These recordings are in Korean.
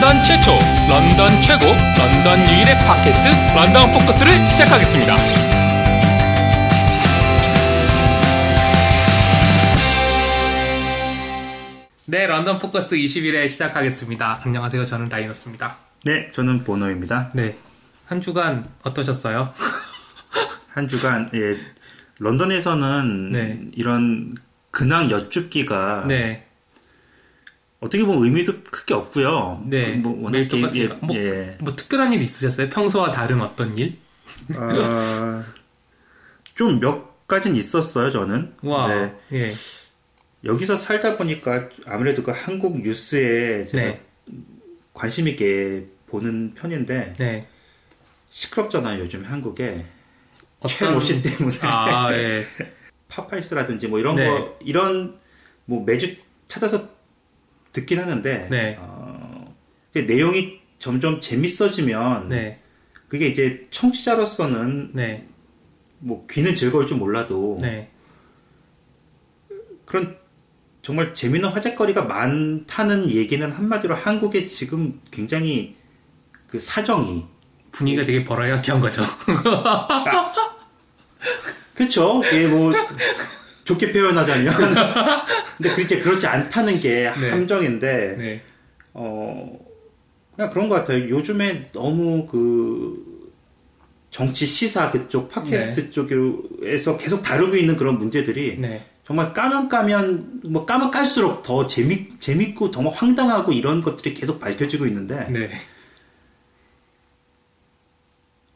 런던 최초, 런던 최고, 런던 유일의 팟캐스트 런던 포커스를 시작하겠습니다. 네, 런던 포커스 21회 시작하겠습니다. 안녕하세요. 저는 라이너스입니다. 네, 저는 보노입니다. 네. 한 주간 어떠셨어요? 한 주간, 예, 런던에서는 네. 이런 근황 여쭙기가 네. 어떻게 보면 의미도 크게 없고요. 네. 그 뭐, 워낙 매일 똑같으니까. 뭐, 예, 뭐 특별한 일 있으셨어요? 평소와 다른 어떤 일? 아, 좀몇 가지는 있었어요, 저는. 와. 네. 예. 여기서 살다 보니까 아무래도 그 한국 뉴스에 네. 관심 있게 보는 편인데 네. 시끄럽잖아요, 요즘 한국에. 어떤- 최로신 때문에. 아, 예. 파파이스라든지 뭐 이런 네. 거 이런 뭐 매주 찾아서 듣긴 하는데 네. 어, 이제 내용이 점점 재밌어지면 네. 그게 이제 청취자로서는 네. 뭐 귀는 즐거울 줄 몰라도 네. 그런 정말 재밌는 화제거리가 많다는 얘기는 한마디로 한국의 지금 굉장히 그 사정이 분위기가 되게 버라이어티한 거죠. 그렇죠. 예, 뭐 좋게 표현하자면 근데 그게 그렇지 않다는 게 네. 함정인데 네. 어, 그냥 그런 것 같아요. 요즘에 너무 그 정치 시사 그쪽 팟캐스트 쪽에서 계속 다루고 있는 그런 문제들이 네. 정말 까면 까면 뭐 까면 깔수록 더 재미 재밌고 정말 황당하고 이런 것들이 계속 밝혀지고 있는데 네.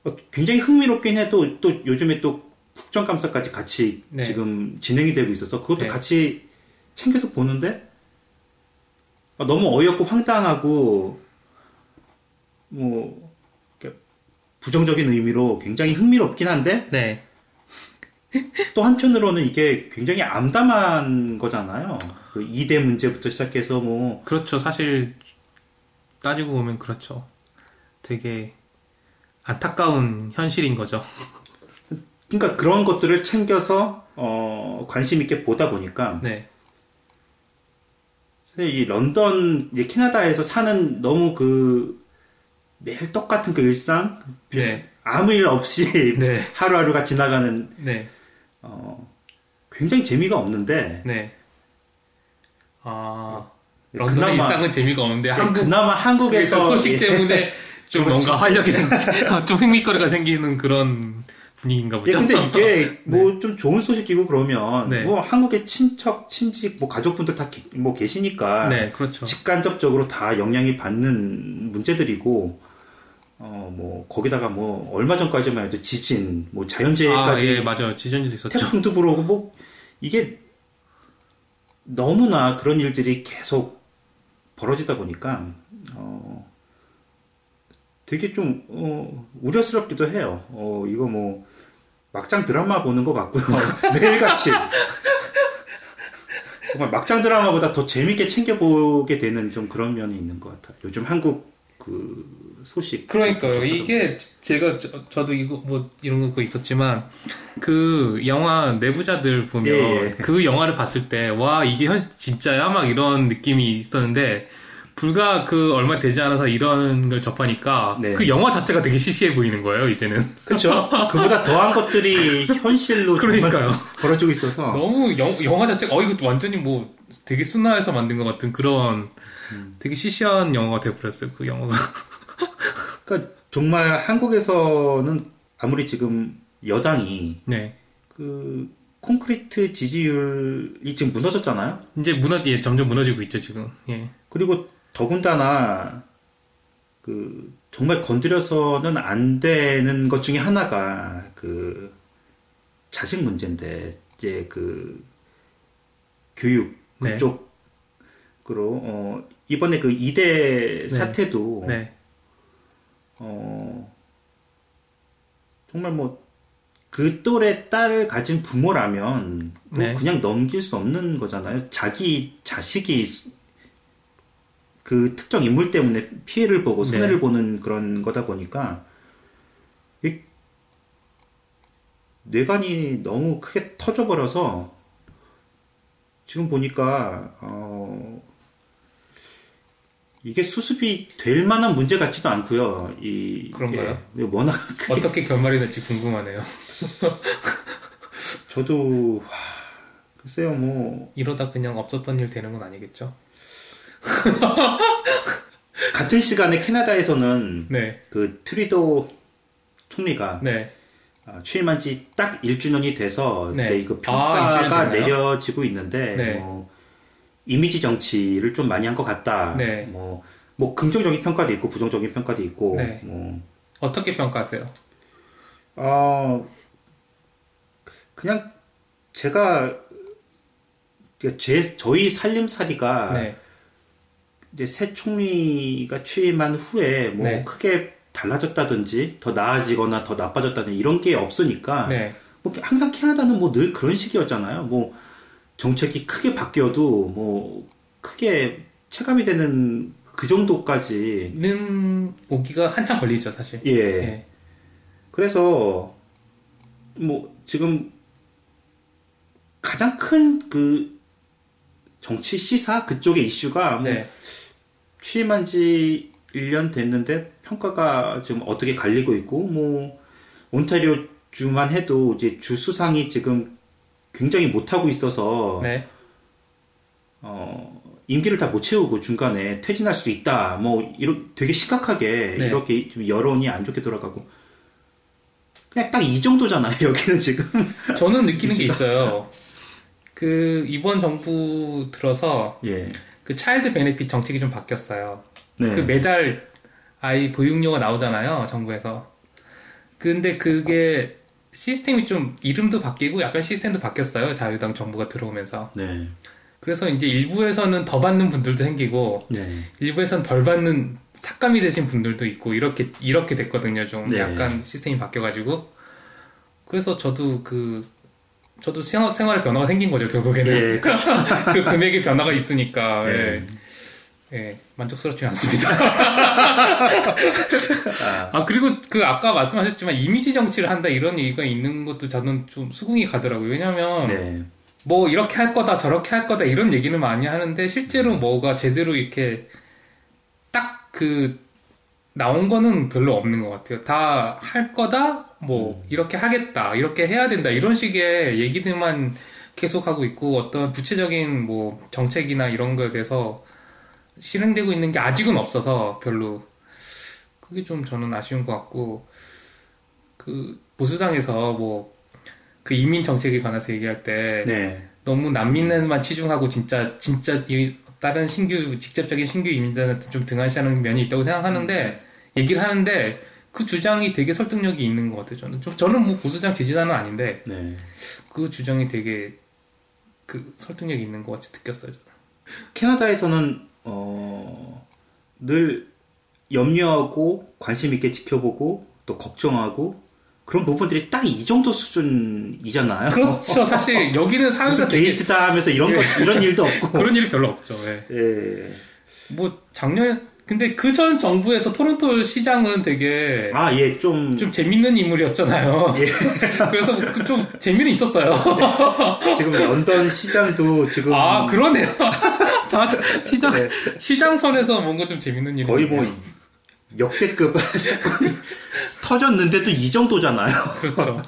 어, 굉장히 흥미롭긴 해도 또 요즘에 또 국정 감사까지 같이 네. 지금 진행이 되고 있어서 그것도 네. 같이 챙겨서 보는데 아, 너무 어이없고 황당하고 뭐 부정적인 의미로 굉장히 흥미롭긴 한데 네. 또 한편으로는 이게 굉장히 암담한 거잖아요. 그 이대 문제부터 시작해서 뭐 그렇죠. 사실 따지고 보면 그렇죠. 되게 안타까운 현실인 거죠. 그러니까 그런 것들을 챙겨서 어, 관심 있게 보다 보니까 네. 이 런던 이제 캐나다에서 사는 너무 그 매일 똑같은 그 일상 네. 아무 일 없이 네. 하루하루가 지나가는 네. 어, 굉장히 재미가 없는데 네. 아, 네, 런던의 그나마- 일상은 재미가 없는데 한국 그나마 한국에서 소식 예, 때문에 좀 그렇죠. 뭔가 활력이 생, 좀 흥미거리가 생기는 그런 분위기인가 보죠. 예, 근데 이게 뭐좀 좋은 소식이고 그러면 네. 뭐 한국의 친척, 친직, 뭐 가족분들 다 뭐 계시니까 네, 그렇죠. 직간접적으로 다 영향이 받는 문제들이고 어 뭐 거기다가 뭐 얼마 전까지만 해도 지진, 뭐 아, 자연재해까지 예, 맞아요. 지전지도 있었죠. 태풍도 불어오고 뭐 이게 너무나 그런 일들이 계속 벌어지다 보니까 어 되게 좀 어, 우려스럽기도 해요. 어 이거 뭐 막장 드라마 보는 것 같고요. 매일같이 정말 막장 드라마보다 더 재밌게 챙겨보게 되는 좀 그런 면이 있는 것 같아요. 요즘 한국 그 소식 그러니까요. 이게 제가 저, 도 이거 뭐 이런 거 있었지만 그 영화 내부자들 보면 예, 예. 그 영화를 봤을 때 와 이게 현 진짜야 막 이런 느낌이 있었는데 불과 그 얼마 되지 않아서 이런 걸 접하니까 네. 그 영화 자체가 되게 시시해 보이는 거예요 이제는 그렇죠. 그보다 더한 것들이 현실로 그러니까요. 벌어지고 있어서 너무 영, 영화 자체가 어 이거 완전히 뭐 되게 순화해서 만든 것 같은 그런 음. 되게 시시한 영화가 돼버렸어요 그 영화가 그러니까 정말 한국에서는 아무리 지금 여당이 네 그 콘크리트 지지율이 지금 무너졌잖아요. 이제 무너지 예, 점점 무너지고 있죠 지금 예 그리고 더군다나 그 정말 건드려서는 안 되는 것 중에 하나가 그 자식 문제인데 이제 그 교육 네. 그쪽으로 어 이번에 그 이대 사태도 네. 어, 정말 뭐, 그 또래 딸을 가진 부모라면, 뭐 네. 그냥 넘길 수 없는 거잖아요. 자기 자식이 그 특정 인물 때문에 피해를 보고 손해를 네. 보는 그런 거다 보니까, 이 뇌관이 너무 크게 터져버려서, 지금 보니까, 어, 이게 수습이 될 만한 문제 같지도 않고요. 이 그런가요? 워낙 크게 어떻게 결말이 될지 궁금하네요. 저도 와, 글쎄요 뭐 이러다 그냥 없었던 일 되는 건 아니겠죠? 같은 시간에 캐나다에서는 네, 그 트리도 총리가 네, 아, 취임한 지 딱 1주년이 돼서 네. 이제 그 아, 평가가 됐나요? 내려지고 있는데 네. 뭐 이미지 정치를 좀 많이 한 것 같다. 네. 뭐, 뭐 긍정적인 평가도 있고 부정적인 평가도 있고 네. 뭐 어떻게 평가하세요? 어, 그냥 제가 제 저희 살림살이가 네, 이제 새 총리가 취임한 후에 뭐 네. 크게 달라졌다든지 더 나아지거나 더 나빠졌다든 이런 게 없으니까 네, 뭐 항상 캐나다는 뭐 늘 그런 식이었잖아요. 뭐 정책이 크게 바뀌어도 뭐 크게 체감이 되는 그 정도까지 는 오기가 한참 걸리죠, 사실. 예. 네, 그래서 뭐 지금 가장 큰 그 정치 시사 그쪽의 이슈가 뭐 네, 취임한 지 1년 됐는데 평가가 지금 어떻게 갈리고 있고 뭐 온타리오 주만 해도 이제 주 수상이 지금 굉장히 못하고 있어서 네, 어, 임기를 다 못 채우고 중간에 퇴진할 수도 있다. 뭐 이런 되게 심각하게 네. 이렇게 좀 여론이 안 좋게 돌아가고 그냥 딱 이 정도잖아요. 여기는 지금. 저는 느끼는 게 있어요. 그 이번 정부 들어서 예. 그 차일드 베네핏 정책이 좀 바뀌었어요. 네. 그 매달 아이 보육료가 나오잖아요, 정부에서. 근데 그게 시스템이 좀 이름도 바뀌고 약간 시스템도 바뀌었어요, 자유당 정부가 들어오면서. 네. 그래서 이제 일부에서는 더 받는 분들도 생기고 네. 일부에서는 덜 받는 삭감이 되신 분들도 있고 이렇게 이렇게 됐거든요, 좀 네. 약간 시스템이 바뀌어 가지고. 그래서 저도 그 저도 생활, 생활의 변화가 생긴 거죠, 결국에는. 예. 그 금액의 변화가 있으니까 네. 예. 예, 만족스럽지 않습니다. 아, 아 그리고 그 아까 말씀하셨지만 이미지 정치를 한다 이런 얘기가 있는 것도 저는 좀 수긍이 가더라고요. 왜냐하면 네. 뭐 이렇게 할 거다 저렇게 할 거다 이런 얘기는 많이 하는데 실제로 뭐가 제대로 이렇게 딱 그 나온 거는 별로 없는 것 같아요. 다 할 거다 뭐 이렇게 하겠다 이렇게 해야 된다 이런 식의 얘기들만 계속하고 있고 어떤 구체적인 뭐 정책이나 이런 거에 대해서 실행되고 있는 게 아직은 없어서 별로 그게 좀 저는 아쉬운 것 같고 그 보수당에서 뭐 그 이민 정책에 관해서 얘기할 때 네. 너무 난민에만 치중하고 진짜 진짜 이 다른 신규 직접적인 신규 이민자한테 좀 등한시하는 면이 있다고 생각하는데 얘기를 하는데 그 주장이 되게 설득력이 있는 것 같아요. 저는 좀 저는 뭐 보수당 지지자는 아닌데 네. 그 주장이 되게 그 설득력이 있는 것 같이 느꼈어요. 저는. 캐나다에서는 어, 늘 염려하고 관심 있게 지켜보고 또 걱정하고 그런 부분들이 딱 이 정도 수준이잖아요. 그렇죠. 사실 여기는 사회가 되게 게이트다 하면서 이런 거 이런 일도 없고. 그런 일이 별로 없죠. 예. 예. 뭐 작년 근데 그 전 정부에서 토론토 시장은 되게 아, 예, 좀, 좀 재밌는 인물이었잖아요. 그래서 그좀 재미는 있었어요. 지금 런던 시장도 지금 아 그러네요. 다 시장 네, 시장선에서 뭔가 좀 재밌는 일이 거의 뭐 역대급 터졌는데도 이 정도잖아요. 그렇죠.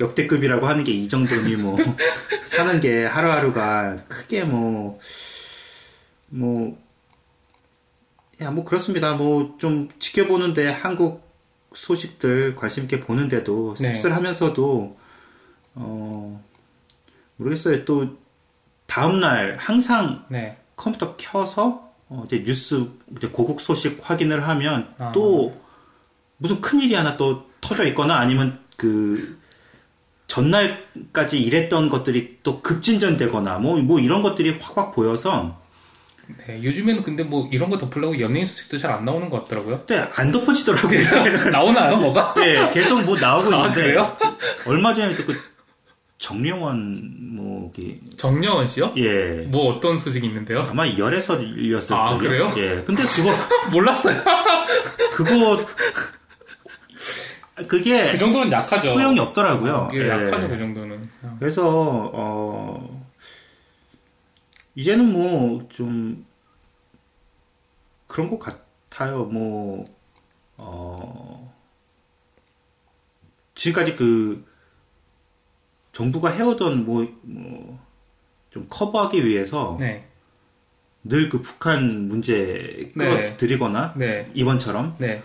역대급이라고 하는 게 이 정도니 뭐 사는 게 하루하루가 크게 뭐 뭐, 야, 뭐 그렇습니다. 뭐 좀 지켜보는데 한국 소식들 관심 있게 보는데도 네. 씁쓸하면서도 어 모르겠어요. 또 다음 날 항상 네. 컴퓨터 켜서 어, 이제 뉴스 이제 고국 소식 확인을 하면 아. 또 무슨 큰 일이 하나 또 터져 있거나 아니면 그 전날까지 일했던 것들이 또 급진전되거나 뭐 뭐 이런 것들이 확확 보여서 네. 요즘에는 근데 뭐 이런 거 덮으려고 연예인 소식도 잘 안 나오는 것 같더라고요. 근데 안 덮어지더라고요. 나오나요, 뭐가? 네, 계속 뭐 나오고 아, 있는데 그래요? 얼마 전에 또 그 정명원 뭐 이게 정려원 씨요? 예 뭐 어떤 소식이 있는데요? 아마 열애설이었을 아, 거예요. 그래요? 예, 근데 그거 몰랐어요. 그거 그게 그 정도는 약하죠. 소용이 없더라고요. 예, 예. 약하죠, 그 정도는. 그래서 어 이제는 뭐 좀 그런 것 같아요. 뭐, 어, 지금까지 그, 정부가 해오던 뭐, 뭐, 좀 커버하기 위해서 네. 늘그 북한 문제 네. 끌어들이거나 네. 이번처럼 네.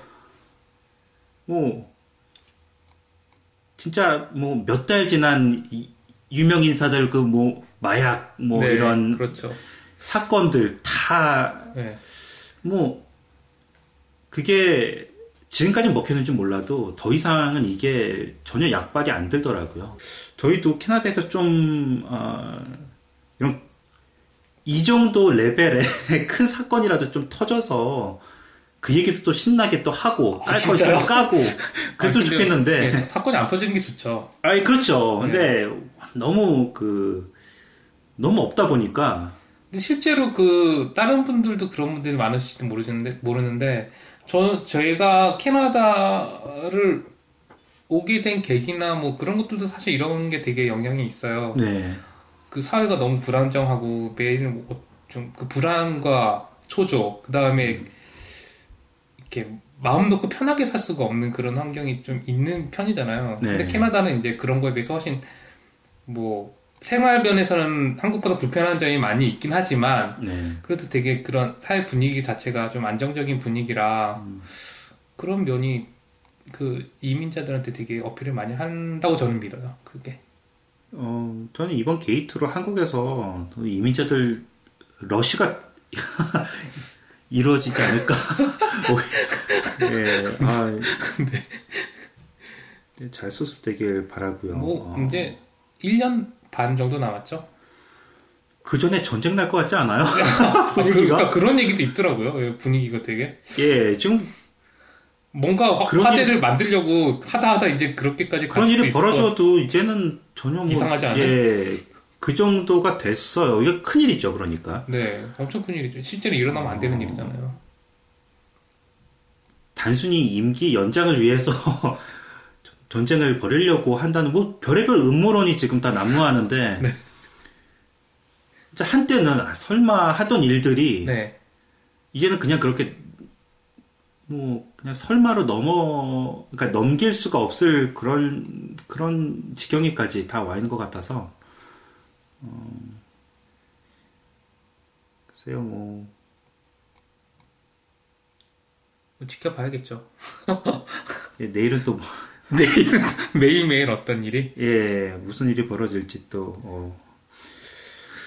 뭐 진짜 뭐 몇 달 지난 이- 유명 인사들 그 뭐 마약 뭐 네. 이런 그렇죠. 사건들 다 네. 뭐 그게 지금까지 먹혔는지 몰라도 더 이상은 이게 전혀 약발이 안 들더라고요. 저희도 캐나다에서 좀 어, 이런 이 정도 레벨의 큰 사건이라도 좀 터져서 그 얘기도 또 신나게 또 하고 아, 깔거 진짜요? 있으면 까고 그랬으면 아, 근데, 좋겠는데 네, 사건이 안 터지는 게 좋죠. 아니 그렇죠. 근데 너무 그 너무 없다 보니까 근데 실제로 그 다른 분들도 그런 분들이 많으실지 모르는데 모르는데 저 저희가 캐나다를 오게 된 계기나 뭐 그런 것들도 사실 이런 게 되게 영향이 있어요. 네. 그 사회가 너무 불안정하고 매일 뭐 좀그 불안과 초조 그 다음에 이렇게 마음 놓고 편하게 살 수가 없는 그런 환경이 좀 있는 편이잖아요. 네. 근데 캐나다는 이제 그런 거에 비해서 훨씬 뭐 생활면에서는 한국보다 불편한 점이 많이 있긴 하지만 네. 그래도 되게 그런 사회 분위기 자체가 좀 안정적인 분위기라 음. 그런 면이 그 이민자들한테 되게 어필을 많이 한다고 저는 믿어요. 그게. 어, 저는 이번 게이트로 한국에서 이민자들 러시가 이루어지지 않을까. 어, 예, 아, 네. 잘 수습되길 바라고요. 뭐 어, 이제 1년 반 정도 남았죠. 그 전에 전쟁 날 것 같지 않아요? 아, 그, 분위기가? 그러니까 그런 얘기도 있더라고요. 예, 분위기가 되게 예, 지금 뭔가 화, 화제를 만들려고 하다 하다 이제 그렇게까지 갈 그런 일이 벌어져도 이제는 전혀 뭐 이상하지 않아요? 예, 그 정도가 됐어요. 이게 큰 일이죠, 그러니까. 네, 엄청 큰 일이죠. 실제로 일어나면 안 되는 어. 일이잖아요. 단순히 임기 연장을 위해서 전쟁을 벌이려고 한다는 뭐 별의별 음모론이 지금 다 난무하는데 네. 한때는 아, 설마 하던 일들이 네, 이제는 그냥 그렇게 뭐 그냥 설마로 넘어 그러니까 넘길 수가 없을 그런 그런 지경에까지 다 와 있는 것 같아서 어, 글쎄요 뭐뭐 지켜봐야겠죠. 예, 내일은 또 뭐, 내일은 매일 매일 어떤 일이? 예, 무슨 일이 벌어질지 또, 어,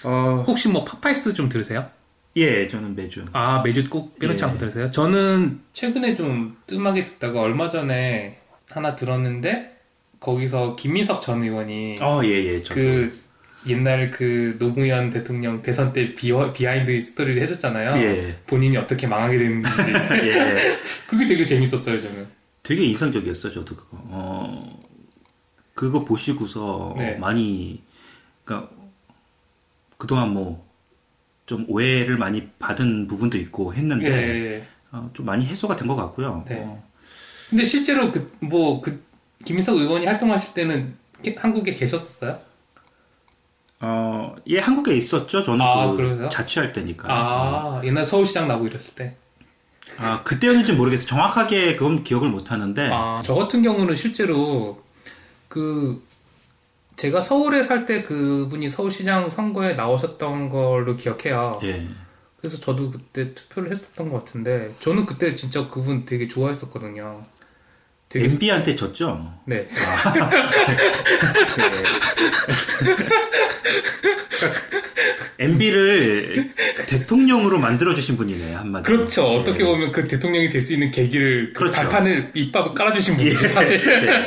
어, 혹시 뭐 팟파이스 좀 들으세요? 예, 저는 매주. 아 매주 꼭 빼놓지 예. 않고 들으세요? 저는 최근에 좀 뜸하게 듣다가 얼마 전에 하나 들었는데 거기서 김민석 전 의원이 어, 예, 예, 저도. 그 옛날 그 노무현 대통령 대선 때 비어, behind story를 해줬잖아요. 예, 본인이 어떻게 망하게 됐는지 예. 그게 되게 재밌었어요 저는. 되게 인상적이었어, 저도 그거. 어, 그거 보시고서 네. 많이, 그니까, 그동안 뭐, 좀 오해를 많이 받은 부분도 있고 했는데, 예. 어, 좀 많이 해소가 된 것 같고요. 네. 어, 근데 실제로 그 뭐 그 김민석 의원이 활동하실 때는 게- 한국에 계셨었어요? 어, 예, 한국에 있었죠. 저는 아, 그? 자취할 때니까. 아 옛날 서울시장 나고 이랬을 때. 아, 그때였는지 모르겠어요. 정확하게 그건 기억을 못 하는데. 아, 저 같은 경우는 실제로 그 제가 서울에 살 때 그분이 서울시장 선거에 나오셨던 걸로 기억해요. 예. 그래서 저도 그때 투표를 했었던 것 같은데 저는 그때 진짜 그분 되게 좋아했었거든요. 되게 MB한테 졌죠. 네. MB를 대통령으로 만들어주신 분이네, 한마디로. 그렇죠. 예. 어떻게 보면 그 대통령이 될 수 있는 계기를 그 그렇죠. 발판을 밑밥을 깔아주신 분이죠, 예. 사실. 네.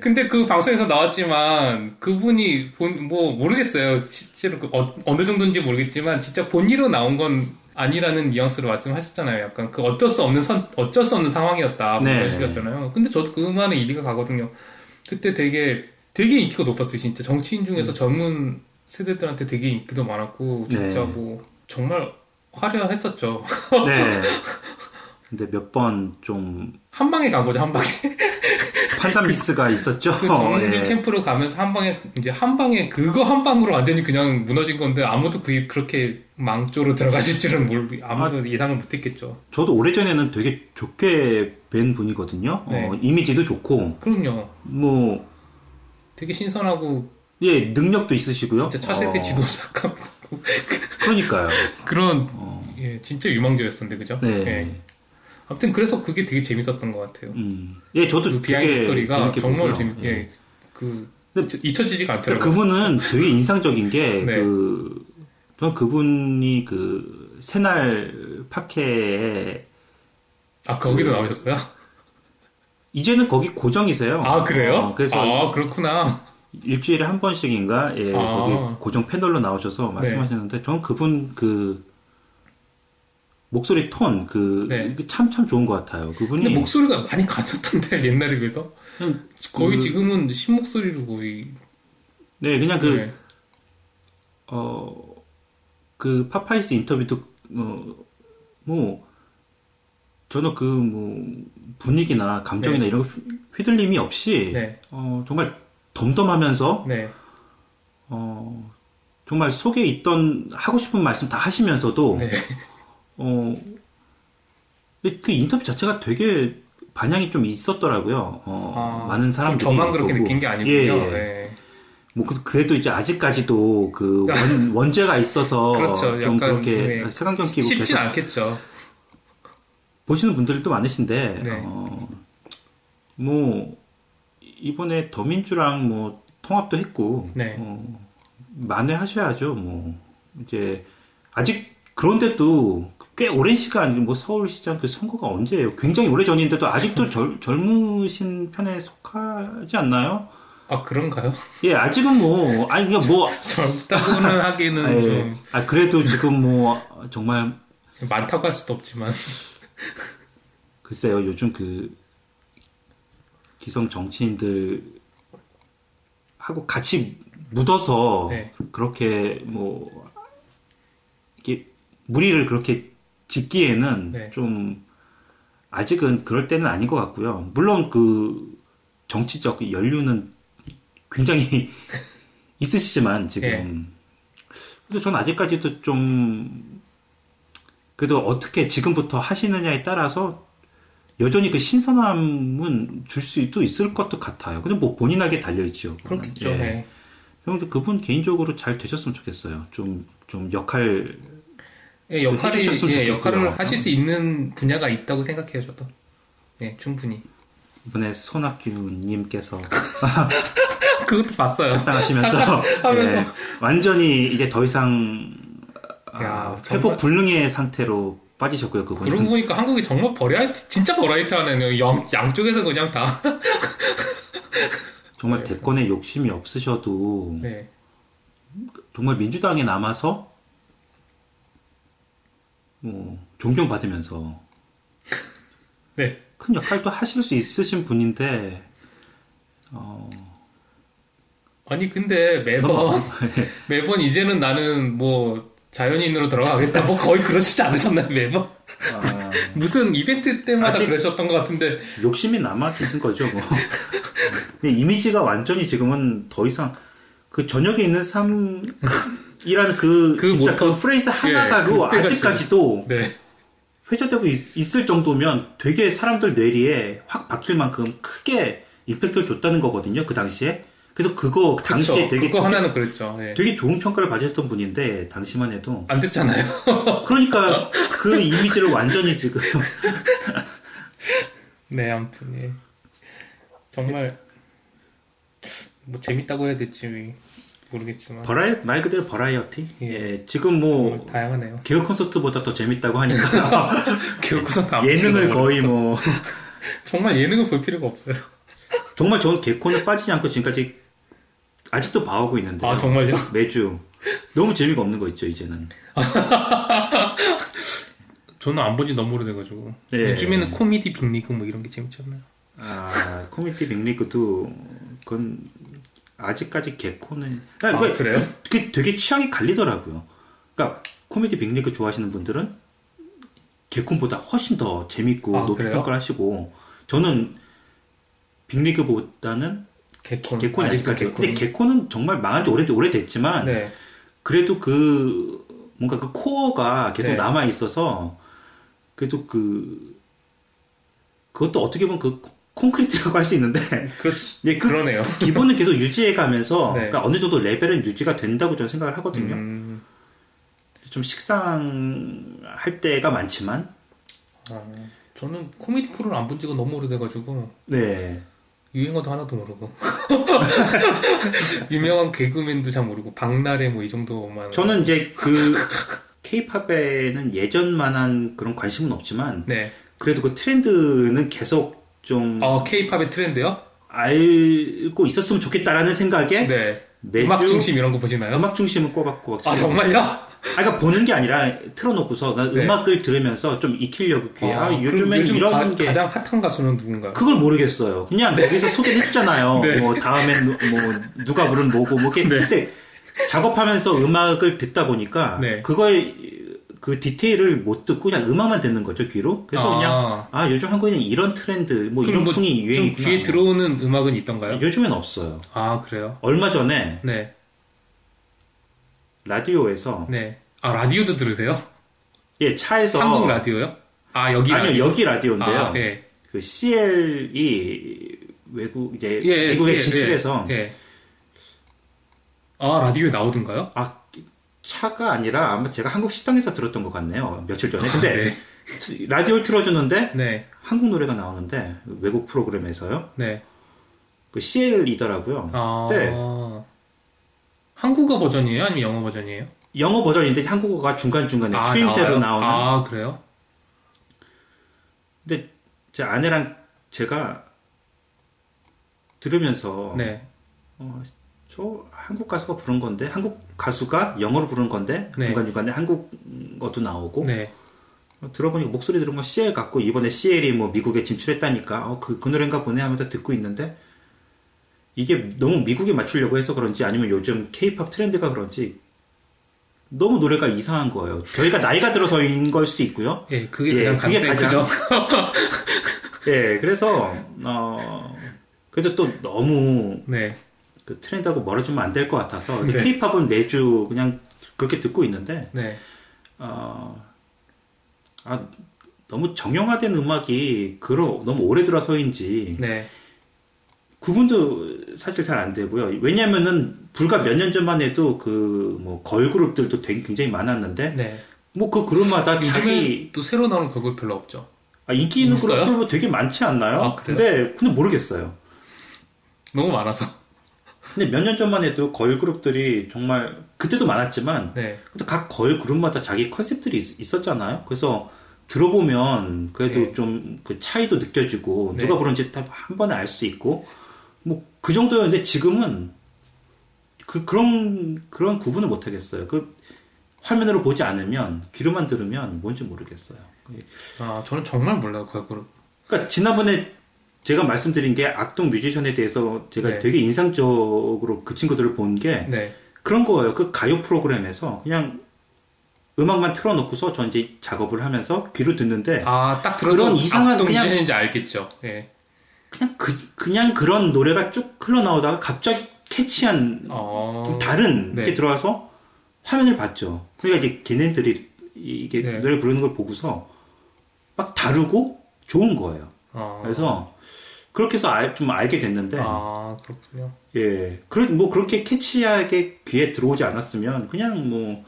근데 그 방송에서 나왔지만 그분이 본 뭐 모르겠어요. 실제로 그 어, 느 정도인지 모르겠지만 진짜 본의로 나온 건 아니라는 뉘앙스로 말씀하셨잖아요. 약간 그 어쩔 수 없는 선 어쩔 수 없는 상황이었다 뭐 네. 그런 식이었잖아요. 근데 저도 그 말은 일리가 가거든요. 그때 되게 되게 인기가 높았어요. 진짜 정치인 중에서 젊은 세대들한테 되게 인기도 많았고 진짜 네. 뭐 정말 화려했었죠. 네. 근데 몇 번 좀 한 방에 간 거죠, 한 방에. 판단 미스가 있었죠. 그 정윤진 예. 캠프로 가면서 한 방에 이제 한 방에 그거 한 방으로 완전히 그냥 무너진 건데 아무도 그 그렇게 망조로 들어가실 줄은 몰 아무도 예상을 못했겠죠. 저도 오래전에는 되게 좋게 뵌 분이거든요. 네. 어, 이미지도 좋고, 그럼요. 뭐, 되게 신선하고 예, 능력도 있으시고요. 진짜 차세대 어, 지도자감 그러니까요. 그런 어, 예, 진짜 유망주였었는데 그죠? 네. 예. 아무튼 그래서 그게 되게 재밌었던 것 같아요. 음. 예, 저도 그 비하인드 스토리가 정말. 재밌, 예. 예, 그 근데 잊혀지지가 않더라고요. 그분은 되게 인상적인 게, 네. 그, 저는 그분이 그, 새날 파케에, 아 거기도 그- 나오셨어요? 이제는 거기 고정이세요. 아 그래요? 어, 그래서 아 그렇구나. 일주일에 한 번씩인가, 예, 아. 거기 고정 패널로 나오셔서 말씀하셨는데, 저는 그분 그, 목소리 톤, 그, 네. 참, 참 좋은 것 같아요. 그분이. 근데 목소리가 많이 갔었던데 옛날에 비해서 그냥 거의 그- 지금은 신목소리로 거의 네, 그냥 그, 네. 어, 그 파파이스 인터뷰도 어, 뭐 저는 그 뭐 분위기나 감정이나 이런 거 휘둘림이 없이 네. 어, 정말 덤덤하면서 네. 어, 정말 속에 있던 하고 싶은 말씀 다 하시면서도 네. 어, 그 인터뷰 자체가 되게 반향이 좀 있었더라고요. 어, 아, 많은 사람들이 저만 그렇게 보고. 느낀 게 아니군요. 예, 예. 네. 뭐 그- 그래도 이제 아직까지도 그 원, 원죄가 있어서 그렇죠. 좀 약간, 그렇게 네. 색안경 끼고 쉽진 계속 않겠죠. 보시는 분들도 많으신데 네. 어, 뭐 이번에 더민주랑 뭐 통합도 했고 네. 어, 만회하셔야죠. 뭐 이제 아직 그런데도 꽤 오랜 시간 뭐 서울시장 그 선거가 언제예요? 굉장히 오래 전인데도 아직도 젊, 젊으신 편에 속하지 않나요? 아 그런가요? 예, 아직은 뭐 아니 이게 뭐 젊다고는 하기는 예. 좀 아, 그래도 지금 뭐, 정말, 많다고 할 수도 없지만 글쎄요, 요즘 그, 기성 정치인들 하고 같이 묻어서, 네. 그렇게 뭐, 이렇게, 무리를 그렇게 짓기에는 네. 좀, 아직은 그럴 때는 아닌 것 같고요. 물론 그, 정치적 연륜은 굉장히 있으시지만, 지금. 예. 근데 전 아직까지도 좀 그래도 어떻게 지금부터 하시느냐에 따라서 여전히 그 신선함은 줄 수도 있을 것도 같아요. 근데 뭐 본인에게 달려있죠. 그렇겠죠. 예. 네. 그런데 그분 개인적으로 잘 되셨으면 좋겠어요. 좀, 좀 역할, 예, 역할이 예, 좋겠고요. 역할을 하실 수 있는 분야가 있다고 생각해요, 저도. 예, 충분히. 이번에 손학규님께서 그것도 봤어요. 합당하시면서 하면서. 예, 완전히 이제 더 이상 아, 야, 회복 정말- 불능의 상태로 빠지셨고요. 그분은. 그러고 보니까 한국이 정말 버라이티, 진짜 버라이티 하네요. 양, 양쪽에서 그냥 다. 정말 대권에 욕심이 없으셔도 네. 정말 민주당에 남아서 뭐 존경받으면서 네. 큰 역할도 하실 수 있으신 분인데 어, 아니, 근데 매번, 너무- 매번 이제는 나는 뭐, 자연인으로 들어가겠다. 뭐 거의 그러시지 않으셨나요, 매번? 아, 무슨 이벤트 때마다 그러셨던 것 같은데. 욕심이 남아 계신 거죠. 뭐. 이미지가 완전히 지금은 더 이상 그 저녁에 있는 삶 이라는 그, 그 진짜 모토- 그 phrase 하나가도 예, 아직까지도 네. 회자되고 있, 을 정도면 되게 사람들 뇌리에 확 박힐 만큼 크게 임팩트를 줬다는 거거든요. 그 당시에. 그래서 그거 당시에 그쵸. 되게 그거 좋게- 하나는 그랬죠. 예. 되게 좋은 평가를 받으셨던 분인데 당시만 해도 안 됐잖아요. 그러니까 그 이미지를 완전히 지금 네, 아무튼, 예. 정말, 뭐, 재밌다고 해야 될지 모르겠지만. 버라이 말 그대로 버라이어티. 예. 예, 지금 뭐 다양하네요. 개그 콘서트보다 더 재밌다고 하니까 교육고선 다 예능을 거의 뭐 정말 예능을 볼 필요가 없어요. 정말 저는 개콘을 빠지지 않고 지금까지 아직도 봐오고 있는데 아, 정말요? 매주 너무 재미가 없는 거 있죠 이제는. 저는 안 본지 너무 오래돼가지고. 예. 요즘에는 코미디 빅리그 뭐 이런 게 재밌잖아요. 아 코미디 빅리그도 그건 아직까지 개콘은 아, 그러니까 그래요? 그, 그 되게 취향이 갈리더라고요. 그러니까 코미디 빅리그 좋아하시는 분들은 개콘보다 훨씬 더 재밌고 아, 높이 그래요? 평가를 하시고 저는 빅리그보다는 개콘. 개콘이 아직도 아직까지. 개콘이. 근데 개콘은 정말 망한 지 오래, 오래됐지만, 네. 그래도 그, 뭔가 그 코어가 계속 네. 남아 있어서, 그래도 그, 그것도 어떻게 보면 그 콘크리트라고 할 수 있는데, 그렇, 예, 그 그러네요. 기본은 계속 유지해 가면서, 네. 그러니까 어느 정도 레벨은 유지가 된다고 저는 생각을 하거든요. 음, 좀 식상할 때가 많지만, 어, 저는 코미디 프로를 안 본 지가 너무 오래돼가지고 네. 유행어도 하나도 모르고 유명한 개그맨도 잘 모르고 박나래 뭐 이 정도만 저는 이제 그, 케이팝에는 예전만한 그런 관심은 없지만, 네. 그래도 그 트렌드는 계속 좀어 케이팝의 트렌드요? 알고 있었으면 좋겠다라는 생각에 네. 매주 음악 중심 이런 거 보시나요? 음악 중심을 꼬박꼬박 아. 정말요? 아, 그러니까 보는 게 아니라 틀어놓고서 나 네. 음악을 들으면서 좀 익히려고 귀에 아, 그럼 요즘엔 요즘 이런 가, 게 가장 핫한 가수는 누군가요? 그걸 모르겠어요. 그냥 거기서 소개했잖아요. 네. 뭐 다음엔 누- 뭐 누가 부른 뭐고 뭐 이렇게 네. 근데 작업하면서 음악을 듣다 보니까 네. 그거에 그 디테일을 못 듣고 그냥 음악만 듣는 거죠 귀로. 그래서 아. 그냥 아 요즘 한국에는 이런 트렌드 뭐 이런 뭐 풍이 좀 유행이구나. 귀에 들어오는 음악은 있던가요? 요즘엔 없어요. 아 그래요? 얼마 전에 네. 라디오에서 네. 아 라디오도 들으세요? 예 차에서 한국 라디오요? 아 여기 아니요 라디오. 여기 라디오인데요. 아, 예. 그 CL이 외국 이제 예, 예, 미국에 예, 진출해서 예. 예. 아 라디오에 나오던가요? 아 차가 아니라 아마 제가 한국 식당에서 들었던 것 같네요 며칠 전에 근데 아, 네. 트- 라디오를 틀어주는데 네. 한국 노래가 나오는데 외국 프로그램에서요 네. 그 CL이더라고요 아. 네. 한국어 버전이에요? 아니면 영어 버전이에요? 영어 버전인데 한국어가 중간중간에 아, 추임새로 나와요? 나오는 아 그래요? 근데 제 아내랑 제가 들으면서 네. 어, 저 한국 가수가 부른 건데 한국 가수가 영어로 부른 건데 네. 중간 중간에 한국어도 나오고 네. 어, 들어보니까 목소리 들은 건 CL 같고 이번에 CL이 뭐 미국에 진출했다니까 어, 그, 그 노래인가 보네 하면서 듣고 있는데 이게 너무 미국에 맞추려고 해서 그런지 아니면 요즘 K-팝 트렌드가 그런지 너무 노래가 이상한 거예요. 저희가 나이가 들어서인 걸 수 있고요. 예, 그게 예, 가장 그게 가장? 예, 그래서 어 그래도 또 너무 네. 그 트렌드하고 멀어지면 안 될 것 같아서 네. K-팝은 매주 그냥 그렇게 듣고 있는데 네. 어, 아, 너무 정형화된 음악이 그러, 너무 오래 들어서인지 네. 구분도 사실 잘 안 되고요. 왜냐면은 불과 몇 년 전만 해도 그 뭐 걸그룹들도 되게 굉장히 많았는데 네. 뭐그 그룹마다 자기 또 새로 나오는 걸그룹 별로 없죠. 아, 인기 있는 있어요? 그룹들도 되게 많지 않나요? 아, 그래요? 근데 근데 모르겠어요. 너무 많아서. 근데 몇 년 전만 해도 걸그룹들이 정말 그때도 많았지만 네. 근데 각 걸그룹마다 자기 컨셉들이 있, 었잖아요 그래서 들어보면 그래도 네. 좀그 차이도 느껴지고 네. 누가 부른지 다 한 번에 알 수 있고 뭐 그 정도였는데 지금은 그 그런 그런 구분을 못 하겠어요. 그 화면으로 보지 않으면 귀로만 들으면 뭔지 모르겠어요. 아, 저는 정말 몰라요, 걸그룹. 그러니까 지난번에 제가 말씀드린 게 악동 뮤지션에 대해서 제가 네. 되게 인상적으로 그 친구들을 본게 네. 그런 거예요. 그 가요 프로그램에서 그냥 음악만 틀어놓고서 저 이제 작업을 하면서 귀로 듣는데 아, 딱 들어도 그런 이상한 그냥- 뮤지션인지 알겠죠. 예. 그냥 그, 그냥 그런 노래가 쭉 흘러나오다가 갑자기 캐치한 어. 좀 다른 네. 게 들어와서 화면을 봤죠. 그러니까 이제 걔네들이 이게 네. 노래 부르는 걸 보고서 막 다르고 좋은 거예요. 어. 그래서 그렇게 해서 알, 좀 알게 됐는데 아, 그렇군요. 예. 그래, 뭐, 그렇게 캐치하게 귀에 들어오지 않았으면, 그냥 뭐,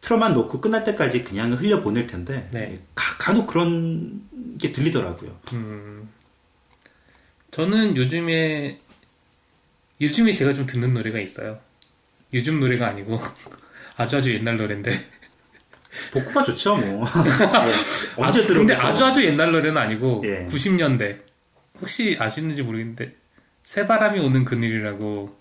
틀어만 놓고 끝날 때까지 그냥 흘려 보낼 텐데, 네. 예, 가, 간혹 그런 게 들리더라고요. 음. 저는 요즘에, 요즘에 제가 좀 듣는 노래가 있어요. 요즘 노래가 아니고, 아주 아주 옛날 노래인데. 복구가 좋죠, 뭐. 예, 언제 아, 들어도. 근데 아주 아주 옛날 노래는 아니고, 예. 90년대. 혹시 아시는지 모르겠는데, 새바람이 오는 그늘이라고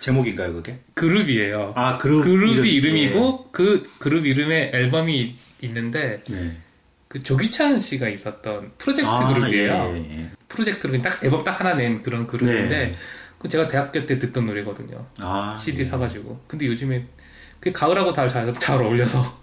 제목인가요, 그게? 그룹이에요. 아, 그룹. 그룹이 이름, 이름이고, 그 그룹 이름에 앨범이 있는데, 예. 네. 그 조기찬 씨가 있었던 프로젝트 아, 그룹이에요. 예, 예. 프로젝트로 그냥 딱 앨범 딱 하나 낸 그런 그룹인데, 네. 그 제가 대학교 때 듣던 노래거든요. 아. CD 예. 사가지고. 근데 요즘에 그 가을하고 잘, 잘, 잘 어울려서.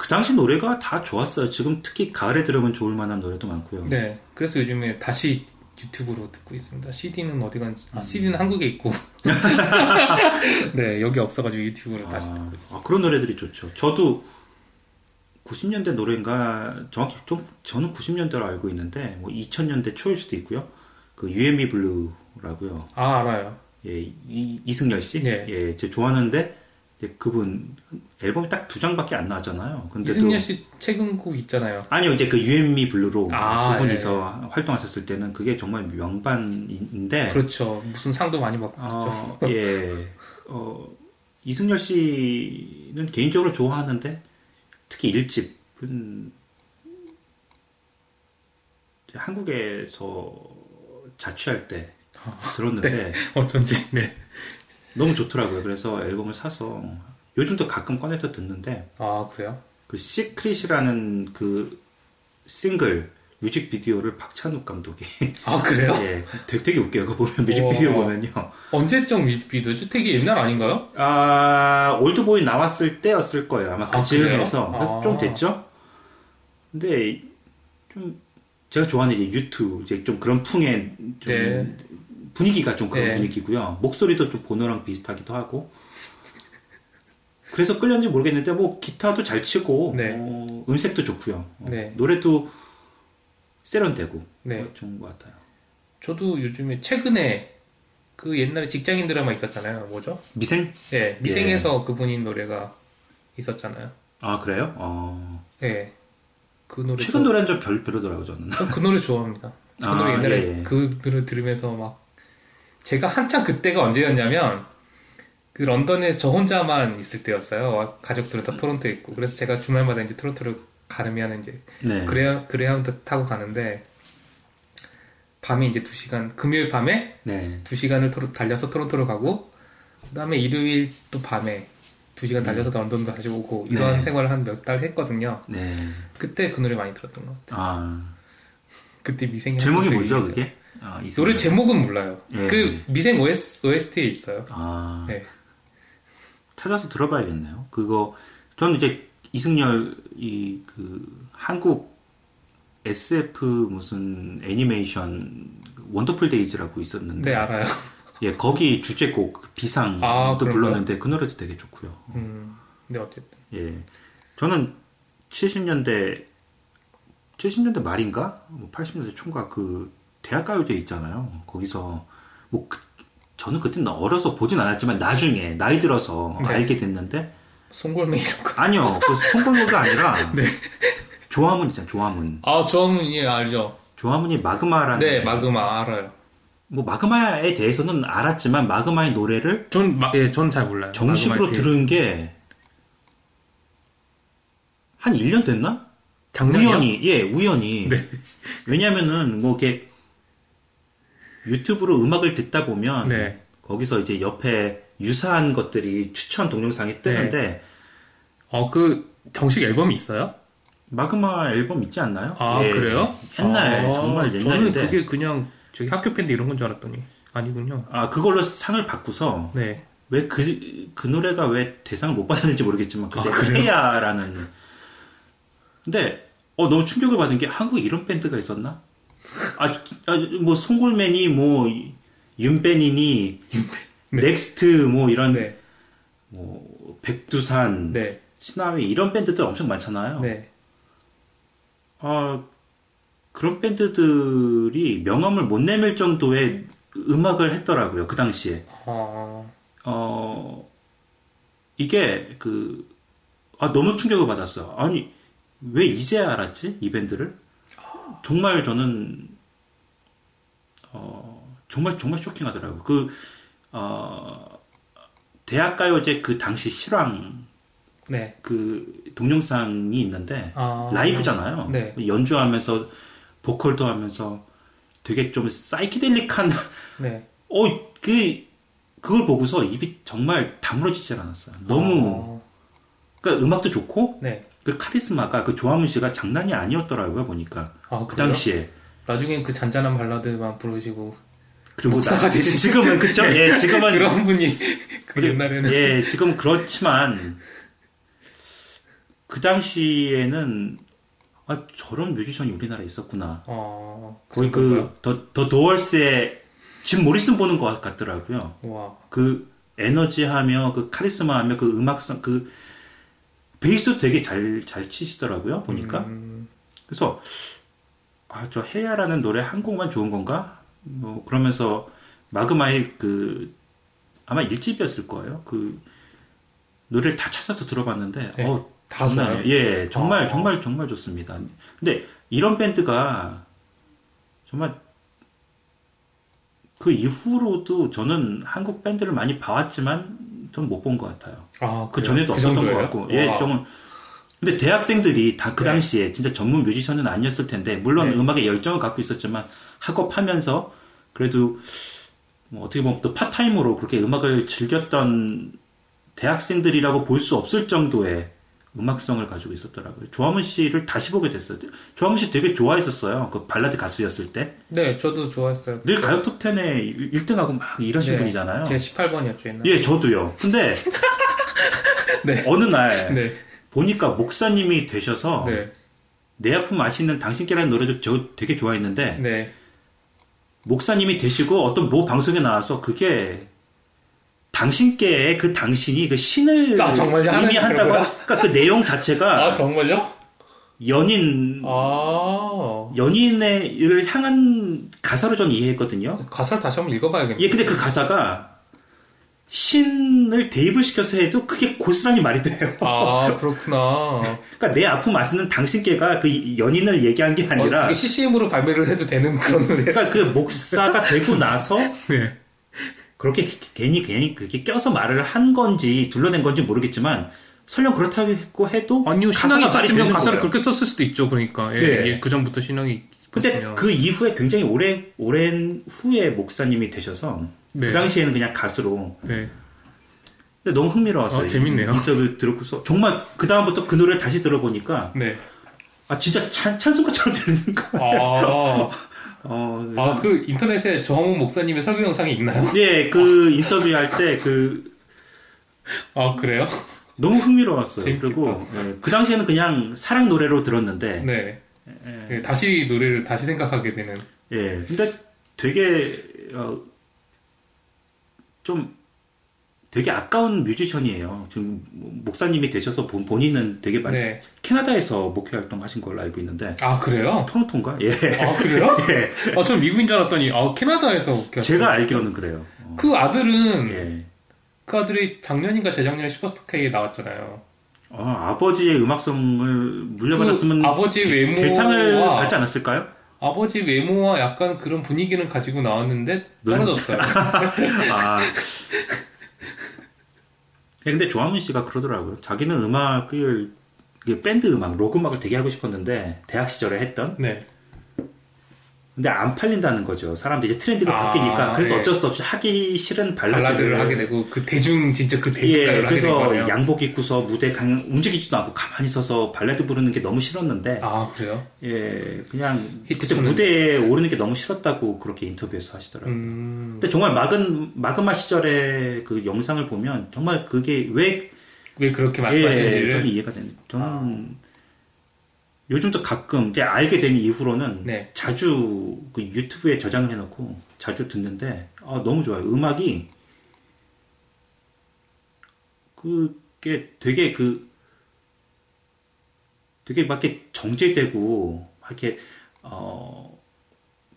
그 당시 노래가 다 좋았어요. 지금 특히 가을에 들으면 좋을 만한 노래도 많고요. 네. 그래서 요즘에 다시 유튜브로 듣고 있습니다. CD는 어디 간지, 아, CD는 한국에 있고. 네, 여기 없어가지고 유튜브로 다시 듣고 있습니다. 아, 그런 노래들이 좋죠. 저도 90년대 노래인가 정확히 좀 저는 90년대로 알고 있는데 뭐 2000년대 초일 수도 있고요. 그 유앤미 블루라고요. 아, 알아요. 예, 이, 이승열 씨. 네. 예, 저 좋아하는데 그분 앨범이 딱 두 장밖에 안 나왔잖아요. 근데도 이승열 씨 최근 곡 있잖아요. 아니요, 이제 그 유앤미 블루로 아, 두 분이서 활동하셨을 때는 그게 정말 명반인데 그렇죠. 무슨 상도 많이 받고 그렇죠. 어, 예. 어, 이승열 씨는 개인적으로 좋아하는데 특히 1집은 한국에서 자취할 때 들었는데 어쩐지, 네. 너무 좋더라고요. 그래서 앨범을 사서 요즘도 가끔 꺼내서 듣는데 아, 그래요? 그 Secret이라는 그 싱글 뮤직비디오를 박찬욱 감독이 아, 그래요? 예, 되게, 되게 웃겨요. 그거 보면 뮤직비디오 어. 보면요. 언제적 뮤직비디오죠? 되게 옛날 아닌가요? 아, 올드보이 나왔을 때였을 거예요. 아마 그 아, 즈음에서. 아. 좀 됐죠? 근데, 좀, 제가 좋아하는 이제 유튜, 이제 좀 그런 풍의, 좀, 네. 분위기가 좀 그런 네. 분위기고요. 목소리도 좀 보노랑 비슷하기도 하고. 그래서 끌렸는지 모르겠는데, 뭐, 기타도 잘 치고, 네. 어, 음색도 좋고요. 어, 네. 노래도 세련되고, 네. 어, 좋은 것 같아요. 저도 요즘에 최근에 그 옛날에 직장인 드라마 있었잖아요. 뭐죠? 미생? 네, 미생에서 그분인 노래가 있었잖아요. 아, 그래요? 어, 네. 그 노래 최근 저- 노래는 좀 별, 별로더라고요, 저는. 전그 노래 좋아합니다. 그 아, 노래 옛날에 예, 예. 그 노래 들으면서 막 제가 한참 그때가 언제였냐면 그 런던에서 저 혼자만 있을 때였어요. 가족들은 다 토론토에 있고 그래서 제가 주말마다 이제 토론토를 가르면 이제 네. 그레 그레하운드 타고 가는데 밤에 이제 2시간 금요일 밤에 네. 2시간을 토로, 달려서 토론토로 가고 그다음에 일요일 또 밤에 2시간 달려서 런던으로 다시 오고 이런 네. 생활을 한 몇 달 했거든요. 네. 그때 그 노래 많이 들었던 것 같아요. 아, 그때 미생이 제목이 한 뭐죠, 그게? 아, 이 노래. 제목은 몰라요. 예. 그 미생 OS, OST에 있어요. 아, 네. 찾아서 들어봐야겠네요. 그거, 저는 이제 이승열, 이, 그, 한국 SF 무슨 애니메이션 Wonderful Days라고 있었는데. 네, 알아요. 예, 거기 주제곡, 그 비상도 아? 불렀는데 그 노래도 되게 좋고요. 음, 네, 어쨌든. 예. 저는 70년대, 70년대 말인가? 뭐 80년대 초인가 그 대학가요제 있잖아요. 거기서 뭐 그- 저는 그때는 어려서 보진 않았지만 나중에 나이 들어서 네. 알게 됐는데 송골매 이런 거. 아니요. 그 송골모가 아니라 네. 조화문 있잖아요. 조화문. 아, 저는 예, 알죠. 조화문이 마그마라는 네, 마그마 알아요. 뭐 마그마에 대해서는 알았지만 마그마의 노래를 전, 마, 예, 전잘 몰라요. 정식으로 들은 게 한 1년 됐나? 작년이요? 우연히, 예, 우연히. 네. 왜냐면은, 뭐, 이렇게, 유튜브로 음악을 듣다 보면, 네. 거기서 이제 옆에 유사한 것들이 추천 동영상이 뜨는데, 어, 그, 정식 앨범이 있어요? 마그마 앨범 있지 않나요? 아, 예, 그래요? 옛날, 아, 정말 저는 옛날인데. 그게 그냥, 저기 학교 밴드 이런 건 줄 알았더니. 아니군요. 아, 그걸로 상을 받고서, 네. 왜 그, 그 노래가 왜 대상을 못 받았는지 모르겠지만, 그때 아? 헤야라는. 근데, 어, 너무 충격을 받은 게, 한국에 이런 밴드가 있었나? 아, 아, 뭐, 송골맨이, 뭐, 윤밴이니, 네. 넥스트, 뭐, 이런, 네. 뭐, 백두산, 네. 시나위, 이런 밴드들 엄청 많잖아요. 네. 아, 그런 밴드들이 명함을 못 내밀 정도의 음악을 했더라고요, 그 당시에. 어, 어, 이게, 그, 아, 너무 충격을 받았어. 아니, 왜 이제 알았지? 이 밴드를? 정말 저는, 어, 정말, 정말 쇼킹하더라고요. 그, 어, 대학가요제 그 당시 실황, 네. 그, 동영상이 있는데, 아. 라이브잖아요. 네. 연주하면서, 보컬도 하면서 되게 좀 사이키델릭한, 네. 어, 그, 그걸 보고서 입이 정말 다물어지질 않았어요. 너무, 그러니까 음악도 좋고, 아, 네. 그 카리스마가 그 조화문 씨가 장난이 아니었더라고요, 보니까. 아, 그? 당시에. 나중엔 그 잔잔한 발라드만 부르시고 그리고 목사가 나- 되시죠. 지금은, 그쵸? 예, 지금은. 그런 분이 그 옛날에는 예, 지금 그렇지만, 그 당시에는, 아 저런 뮤지션이 우리나라에 있었구나. 어, 거의? 그더 도얼스의 짐 모리슨 보는 것 같더라고요. 와, 그 에너지하며 그 카리스마하며 그 음악성 그 베이스도 되게 잘 잘 치시더라고요 보니까 음, 그래서 아 저 해야라는 노래 한 곡만 좋은 건가 뭐 그러면서 마그마의 그 아마 일집이었을 거예요 그 노래를 다 찾아서 들어봤는데 네, 어 다? 아니에요. 예 정말 어. 정말 정말 좋습니다 근데 이런 밴드가 정말 그 이후로도 저는 한국 밴드를 많이 봐왔지만 좀 못 본 것 같아요. 아, 그? 전에도 그 없었던 것? 같고, 예, 와. 좀. 근데 대학생들이 다 그 네. 당시에 진짜 전문 뮤지션은 아니었을 텐데, 물론 네. 음악에 열정을 갖고 있었지만, 학업하면서 그래도 뭐 어떻게 보면 또 파트타임으로 그렇게 음악을 즐겼던 대학생들이라고 볼 수 없을 정도의 음악성을 가지고 있었더라고요. 조하문 씨를 다시 보게 됐어요. 조화문 씨 되게 좋아했었어요. 그 발라드 가수였을 때. 네, 저도 좋아했어요. 늘 가요 톱10에 1등하고 막 이러신 네, 분이잖아요. 제 18번이었죠, 옛날에. 예, 저도요. 근데 네. 어느 날 네, 보니까 목사님이 되셔서 네, 내 아픔 맛있는 당신께라는 노래도 저 되게 좋아했는데 네. 목사님이 되시고 어떤 모 방송에 나와서 그게 당신께의 그 당신이 그 신을 아, 의미한다고 그러니까 그 내용 자체가 아, 정말요? 연인 아, 연인을 향한 가사로 전 이해했거든요. 가사를 다시 한번 읽어봐야겠네요. 예, 근데 그 가사가 신을 대입을 시켜서 해도 그게 고스란히 말이 돼요. 아, 그렇구나. 그러니까 내 아픔 맛있는 당신께가 그 연인을 얘기한 게 어, 아니라 그게 CCM으로 발매를 해도 되는 그런 노래. 그러니까 그 목사가 되고 나서 네. 그렇게 괜히 괜히 그렇게 껴서 말을 한 건지 둘러댄 건지 모르겠지만 설령 그렇다고 해도 아니요, 신앙이 있었으면 가사를 거예요. 그렇게 썼을 수도 있죠, 그러니까. 예, 예. 예, 그 전부터 신앙이 근데 있었으면. 그 이후에 굉장히 오래 오랜 후에 목사님이 되셔서 네. 그 당시에는 그냥 가수로 네. 근데 너무 흥미로웠어요. 어, 재밌네요. 인터뷰 들었고서 정말 그 다음부터 그 노래를 다시 들어보니까 네. 아 진짜 찬, 찬송가처럼 들리는 거야. 아, 어, 아, 그 인터넷에 정홍 목사님의 설교 영상이 있나요? 예, 그 인터뷰할 때 그 아, 그래요? 너무 흥미로웠어요. 재밌겠다. 그리고 예, 그 당시에는 그냥 사랑 노래로 들었는데 네. 예, 네, 다시 노래를 다시 생각하게 되는. 예, 근데 되게 어, 좀 되게 아까운 뮤지션이에요. 지금 목사님이 되셔서 본- 본인은 되게 많이 네. 캐나다에서 목회 활동하신 걸로 알고 있는데 아, 그래요? 토론토인가? 예. 아, 그래요? 예. 아, 전 미국인 줄 알았더니, 아, 캐나다에서 웃겼어요. 제가 알기로는 그래요. 어, 그 아들은, 예. 그 아들이 작년인가 재작년에 슈퍼스타 K에 나왔잖아요. 어, 아버지의 음악성을 물려받았으면 그 아버지 대- 외모와 대상을 받지 않았을까요? 아버지 외모와 약간 그런 분위기는 가지고 나왔는데 떨어졌어요. 아. 예, 근데 조화문 씨가 그러더라고요. 자기는 음악을 그 밴드 음악, 록 음악을 되게 하고 싶었는데 대학 시절에 했던 네. 근데 안 팔린다는 거죠. 사람들이 이제 트렌드가 아, 바뀌니까 그래서 예. 어쩔 수 없이 하기 싫은 발라드를, 발라드를 하게 되고 그 대중 진짜 그 예, 대중가요를 그래서. 양복 입고서 무대 강 움직이지도 않고 가만히 서서 발라드 부르는 게 너무 싫었는데 아 그래요? 예, 그냥 그때. 무대에 오르는 게 너무 싫었다고 그렇게 인터뷰에서 하시더라고요. 음, 근데 정말 마근 마그마 시절의 그 영상을 보면 정말 그게 왜 왜 그렇게 예, 말씀하시는지를 저는 이해가 되는. 저는 요즘도 가끔 이제 알게 된 이후로는 네. 자주 그 유튜브에 저장을 해놓고 자주 듣는데 아, 너무 좋아요. 음악이 그게 되게 그 되게 막 이렇게 정제되고 막 이렇게 어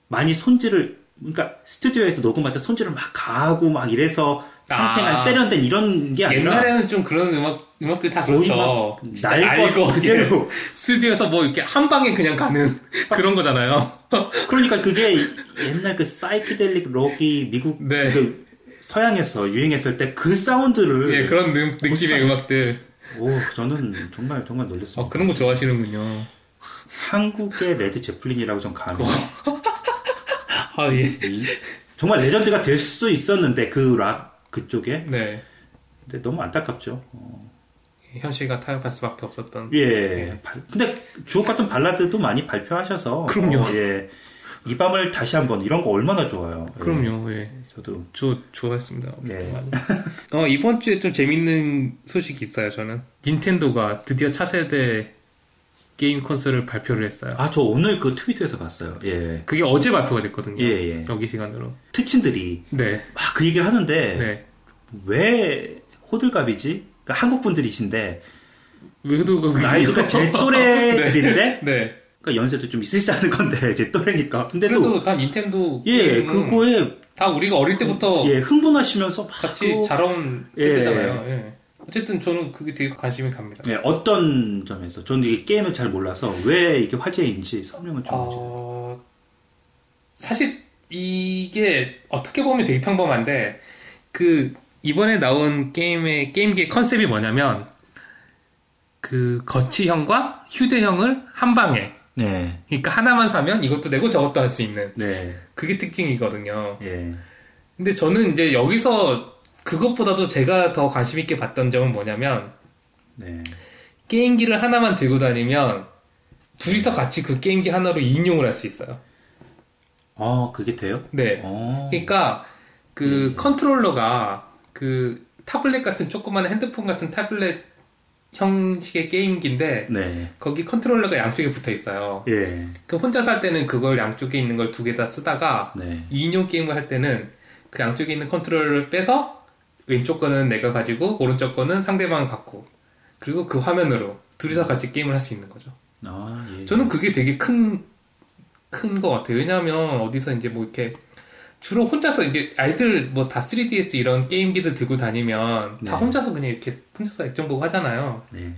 많이 손질을 그러니까 스튜디오에서 녹음할 때 손질을 막 가하고 막 이래서 탄생한 아. 세련된 이런 게 아니라 옛날에는 좀 그런 음악 음악들 다 거의 그렇죠. 날 것 그대로 스튜디오에서 뭐 이렇게 한 방에 그냥 가는 그런 거잖아요. 그러니까 그게 옛날 그 사이키델릭 록이 미국 네. 그 서양에서 유행했을 때 그 사운드를 예, 그런 느, 느낌의. 음악들. 오 저는 정말 정말 놀랐습니다. 어, 그런 거 좋아하시는군요. 한국의 레드 제플린이라고 좀 감히 아, 예. 이- 정말 레전드가 될 수 있었는데 그 락 그쪽에 네. 근데 너무 안타깝죠. 어, 현실과 타협할 수밖에 없었던. 예. 발- 근데 주옥 같은 발라드도 많이 발표하셔서 그럼요. 어, 예. 이 밤을 다시 한번 이런 거 얼마나 좋아요. 예, 그럼요, 예. 저도 저 좋아했습니다. 네. 어, 이번 주에 좀 재밌는 소식이 있어요, 저는. 닌텐도가 드디어 차세대 게임 콘솔을 발표를 했어요. 아, 저 오늘 그 트위터에서 봤어요. 예. 그게 어제 발표가 됐거든요. 예, 예. 여기 시간으로. 트친들이 네. 막 그 얘기를 하는데 네. 왜 호들갑이지? 그러니까 한국 분들이신데 그 나이가 제 또래들인데 네. 그러니까 연세도 좀 있으시지 않은 건데 제 또래니까. 근데도 그래도 다 닌텐도 예, 그거에 다 우리가 어릴 때부터 예, 흥분하시면서 막 같이 또- 자라온 예. 세대잖아요. 예. 어쨌든 저는 그게 되게 관심이 갑니다. 예, 어떤 점에서 저는 이게 게임을 잘 몰라서 왜 이게 화제인지 설명을 좀 해주세요. 어, 사실 이게 어떻게 보면 되게 평범한데 그 이번에 나온 게임의 게임기의 컨셉이 뭐냐면 그 거치형과 휴대형을 한 방에 네, 그러니까 하나만 사면 이것도 되고 저것도 할 수 있는 네, 그게 특징이거든요. 예, 근데 저는 이제 여기서 그것보다도 제가 더 관심 있게 봤던 점은 뭐냐면 네. 게임기를 하나만 들고 다니면 둘이서 같이 그 게임기 하나로 2인용을 할 수 있어요. 어, 그게 돼요? 네. 어, 그러니까 그 컨트롤러가 그 타블렛 같은 조그만 핸드폰 같은 타블렛 형식의 게임기인데 네, 거기 컨트롤러가 양쪽에 붙어 있어요. 예, 그 혼자 할 때는 그걸 양쪽에 있는 걸 두 개 다 쓰다가 네, 2인용 게임을 할 때는 그 양쪽에 있는 컨트롤러를 빼서 왼쪽 거는 내가 가지고 오른쪽 거는 상대방 갖고 그리고 그 화면으로 둘이서 같이 게임을 할 수 있는 거죠. 아, 예. 저는 그게 되게 큰, 큰것 같아요. 왜냐하면 어디서 이제 뭐 이렇게 주로 혼자서 이게 아이들 뭐 다 3DS 이런 게임기들 들고 다니면 다 네. 혼자서 그냥 이렇게 혼자서 액정 보고 하잖아요. 네,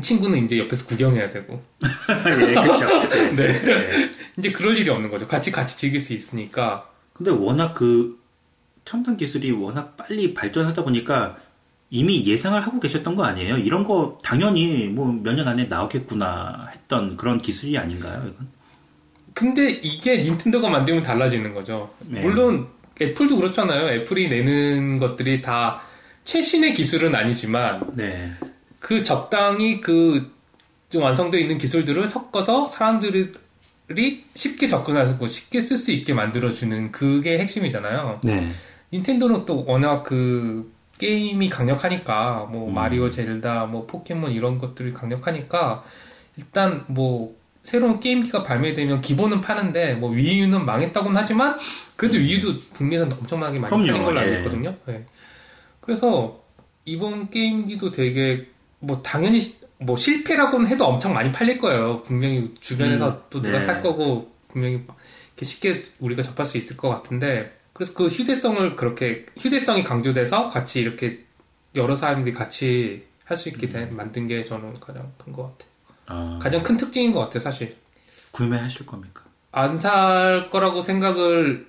친구는 이제 옆에서 구경해야 되고. 예, 그렇죠. 네. 네. 네. 이제 그럴 일이 없는 거죠. 같이 같이 즐길 수 있으니까. 근데 워낙 그 첨단 기술이 워낙 빨리 발전하다 보니까 이미 예상을 하고 계셨던 거 아니에요? 이런 거 당연히 뭐 몇 년 안에 나오겠구나 했던 그런 기술이 아닌가요? 이건? 근데 이게 닌텐도가 만들면 달라지는 거죠. 네. 물론 애플도 그렇잖아요. 애플이 내는 것들이 다 최신의 기술은 아니지만 네, 그 적당히 그 좀 완성되어 있는 기술들을 섞어서 사람들이 쉽게 접근하고 쉽게 쓸 수 있게 만들어주는 그게 핵심이잖아요. 네, 닌텐도는 또 워낙 그 게임이 강력하니까 뭐 음. 마리오, 젤다, 뭐 포켓몬 이런 것들이 강력하니까 일단 뭐 새로운 게임기가 발매되면 기본은 파는데 뭐 위유는 망했다고는 하지만 그래도 위유도 북미에서 엄청나게 많이 그럼요, 팔린 걸로 알고 예. 있거든요. 네. 그래서 이번 게임기도 되게 뭐 당연히 시- 뭐 실패라고는 해도 엄청 많이 팔릴 거예요. 분명히 주변에서 음, 또 누가 네. 살 거고 분명히 이렇게 쉽게 우리가 접할 수 있을 것 같은데 그래서 그 휴대성을 그렇게 휴대성이 강조돼서 같이 이렇게 여러 사람들이 같이 할 수 있게 된, 만든 게 저는 가장 큰 것 같아요. 아, 가장 큰 특징인 것 같아요, 사실. 구매하실 겁니까? 안 살 거라고 생각을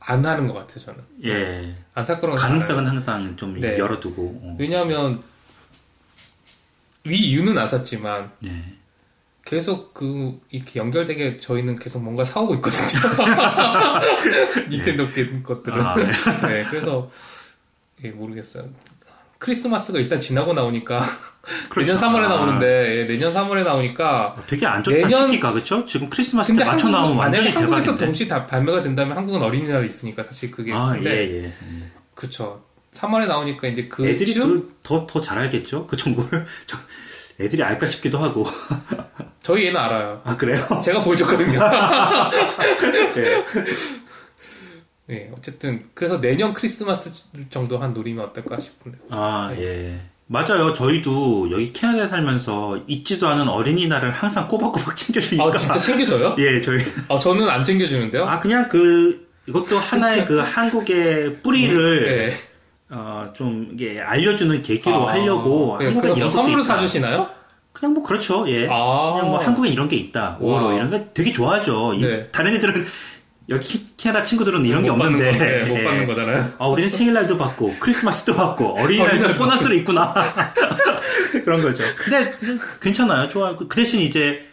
안 하는 것 같아요, 저는. 예, 안 살 거라고 가능성은 항상 좀 네. 열어두고. 어. 왜냐하면 위유는 안 샀지만 네. 계속 그 이렇게 연결되게 저희는 계속 뭔가 사오고 있거든요. 닌텐도 게 것들은. 아, 네. 네, 그래서 예, 모르겠어요. 크리스마스가 일단 지나고 나오니까 그렇죠. 3월에 아, 나오는데 예, 내년 3월에 나오니까 되게 안 좋다 내년- 시기가 그렇죠? 지금 크리스마스 때 맞춰 나오면 한국은 만약에 완전히 한국에서 대박인데. 동시 다 발매가 된다면 한국은 어린이날이 있으니까 사실 그게 아, 근데 예, 예. 음. 그쵸 3월에 나오니까 이제 그 애들이 쯤 더더 잘 알겠죠? 그 정보를 저- 애들이 알까 싶기도 하고. 저희 애는 알아요. 아 그래요? 제가 보여줬거든요. 네. 네, 어쨌든 그래서 내년 크리스마스 정도 한 노리면 어떨까 싶은데. 아 예. 맞아요. 저희도 여기 캐나다에 살면서 잊지도 않은 어린이날을 항상 꼬박꼬박 챙겨주니까. 아 진짜 챙겨줘요? 예, 저희. 아 저는 안 챙겨주는데요. 아 그냥 그 이것도 하나의 그 한국의 뿌리를 네. 어, 좀 이게 알려주는 계기로 아, 하려고 네, 한국에 그래서 이런 뭐 선물을 있다. 사주시나요? 그냥 뭐 그렇죠. 예. 아 그냥 뭐 한국에 이런 게 있다. 오로 와. 이런 거 되게 좋아하죠. 이- 네. 다른 애들은 여기 키- 캐나다 친구들은 이런 게못 받는 없는데 거, 네, 못 예. 받는 거잖아요. 아, 우리는 생일날도 받고 크리스마스도 받고 어린이날도 보너스로 있구나. 그런 거죠. 근데 괜찮아요. 좋아. 그 대신 이제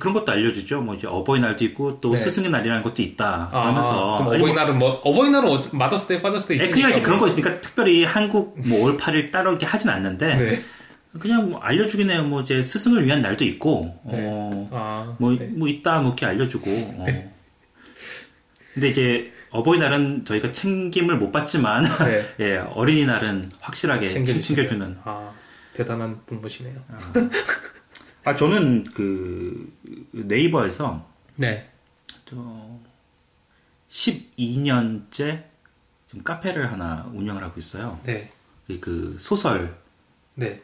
그런 것도 알려주죠. 뭐 이제 어버이날도 있고 또 네. 스승의 날이라는 것도 있다. 아, 하면서 그럼 아니, 뭐- 어버이날은 뭐 어버이날은 어- Mother's Day Father's Day 예, 있으니까 그냥 이제 그런 뭐. 거 있으니까 특별히 한국 뭐 5월 8일 따로 이렇게 하진 않는데 네. 그냥 뭐 알려주긴 해요. 뭐 이제 스승을 위한 날도 있고 네. 어, 아, 뭐, 네. 뭐 있다 뭐 이렇게 알려주고 어. 네. 근데 이제 어버이날은 저희가 챙김을 못 받지만 네. 예 어린이날은 확실하게 챙겨주시네요. 챙겨주는 아, 대단한 분부시네요. 아 저는 그 네이버에서 네. 저 12년째 지금 카페를 하나 운영을 하고 있어요. 네. 그 소설 네.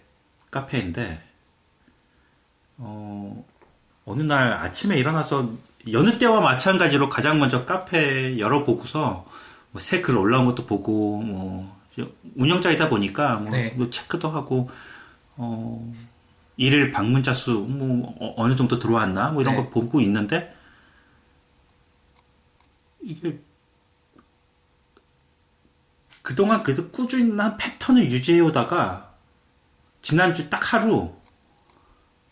카페인데 어, 어느 날 아침에 일어나서 여느 때와 마찬가지로 가장 먼저 카페 열어보고서 뭐 새 글 올라온 것도 보고 뭐 운영자이다 보니까 뭐, 네. 뭐 체크도 하고 어, 일일 방문자 수 뭐 어느 정도 들어왔나 뭐 이런 네. 거 보고 있는데 이게 그동안 그래도 꾸준한 패턴을 유지해 오다가 지난주 딱 하루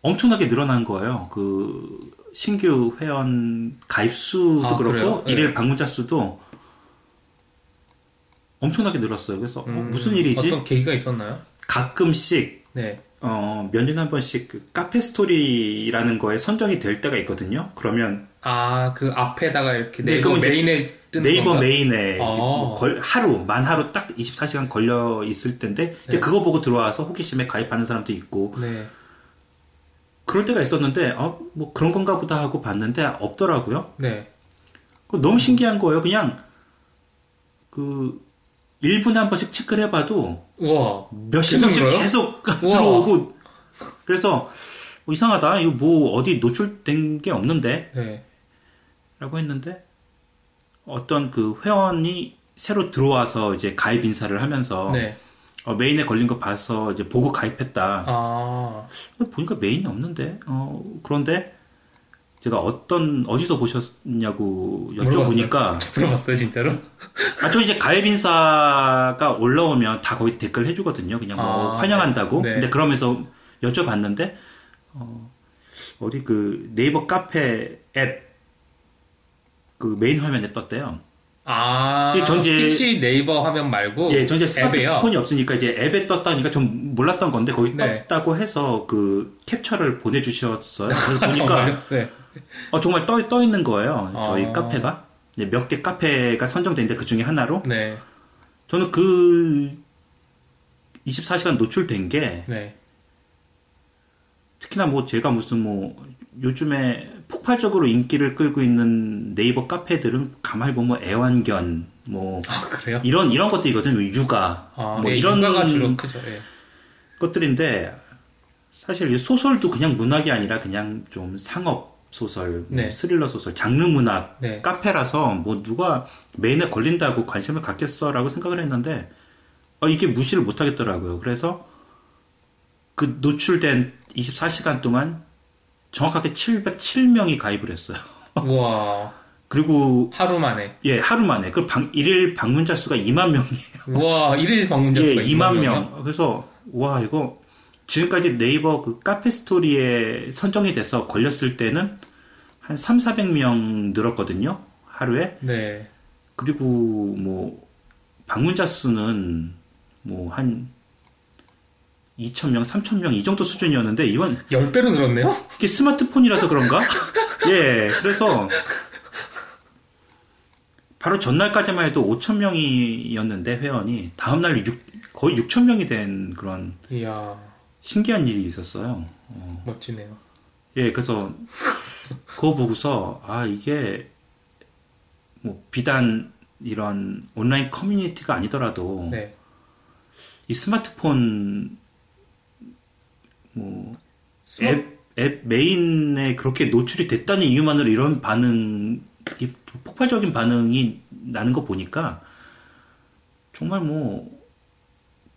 엄청나게 늘어난 거예요. 그 신규 회원 가입 수도 아, 그렇고? 네. 일일 방문자 수도 엄청나게 늘었어요. 그래서 어, 음, 무슨 일이지? 어떤 계기가 있었나요? 가끔씩 네. 어, 몇 년에 한 번씩 그 카페 스토리라는 거에 선정이 될 때가 있거든요. 그러면 아, 그 앞에다가 이렇게 네, 네이버 이제 메인에 뜨는 네이버 건가? 메인에 아. 뭐 걸- 하루 만 하루 딱 24시간 걸려 있을 텐데 이제 네. 그거 보고 들어와서 호기심에 가입하는 사람도 있고 네. 그럴 때가 있었는데 어, 뭐 그런 건가 보다 하고 봤는데 없더라고요. 네. 그거 너무 신기한 거예요. 그냥 그 1분에 한 번씩 체크를 해봐도 우와. 몇십 명씩? 계속 우와. 들어오고 그래서 뭐 이상하다. 이거 뭐 어디 노출된 게 없는데 네. 라고 했는데 어떤 그 회원이 새로 들어와서 이제 가입 인사를 하면서 네. 어, 메인에 걸린 거 봐서 이제 보고 가입했다. 아. 보니까 메인이 없는데 어, 그런데 제가 어떤 어디서 보셨냐고 여쭤보니까 물어봤어요, 진짜로? 아 저 이제 가입 인사가 올라오면 다 거기 댓글 해주거든요. 그냥 뭐 아, 환영한다고. 네. 근데 그러면서 여쭤봤는데 어, 어디 그 네이버 카페 앱 그 메인 화면에 떴대요. 아. 이게 전 이제- PC 네이버 화면 말고 예, 전 이제 앱에요. 스마트폰이 없으니까 이제 앱에 떴다니까 좀 몰랐던 건데 거기 네. 떴다고 해서 그 캡처를 보내주셨어요. 그래서 보니까? 네. 어, 정말 떠, 떠 있는 거예요. 저희 아. 카페가 몇 개 카페가 선정되는데 그 중에 하나로 네. 저는 그 24시간 노출된 게 네. 특히나 뭐 제가 무슨 뭐 요즘에 폭발적으로 인기를 끌고 있는 네이버 카페들은 가만히 보면 애완견 뭐 아, 그래요? 이런 이런 것들이거든요. 뭐 육아 아, 뭐 예, 이런 크죠. 예. 것들인데 사실 이 소설도 그냥 문학이 아니라 그냥 좀 상업 소설, 뭐 네. 스릴러 소설, 장르 문학 네. 카페라서 뭐 누가 메인에 걸린다고 관심을 갖겠어라고 생각을 했는데 어, 이게 무시를 못 하겠더라고요. 그래서 그 노출된 24시간 동안 정확하게 707명이 가입을 했어요. 우와. 그리고 하루 만에. 예 하루 만에 그 방, 일일 방문자 수가 2만 명이에요. 우와, 일일 방문자 예, 수가 2만 2만 명. 그래서 와 이거 지금까지 네이버 그 카페 스토리에 선정이 돼서 걸렸을 때는 한 3, 400명 늘었거든요. 하루에. 네. 그리고 뭐 방문자 수는 뭐 한 2,000명, 3,000명 이 정도 수준이었는데 이건 10배로 늘었네요? 이게 스마트폰이라서 그런가? 예. 그래서 바로 전날까지만 해도 5,000명이었는데 회원이 다음 날 거의 6,000명이 된 그런 이야, 신기한 일이 있었어요. 멋지네요. 예, 그래서 그거 보고서 아 이게 뭐 비단 이런 온라인 커뮤니티가 아니더라도 네. 이 스마트폰 뭐 앱, 앱 메인에 그렇게 노출이 됐다는 이유만으로 이런 반응, 이 폭발적인 반응이 나는 거 보니까 정말 뭐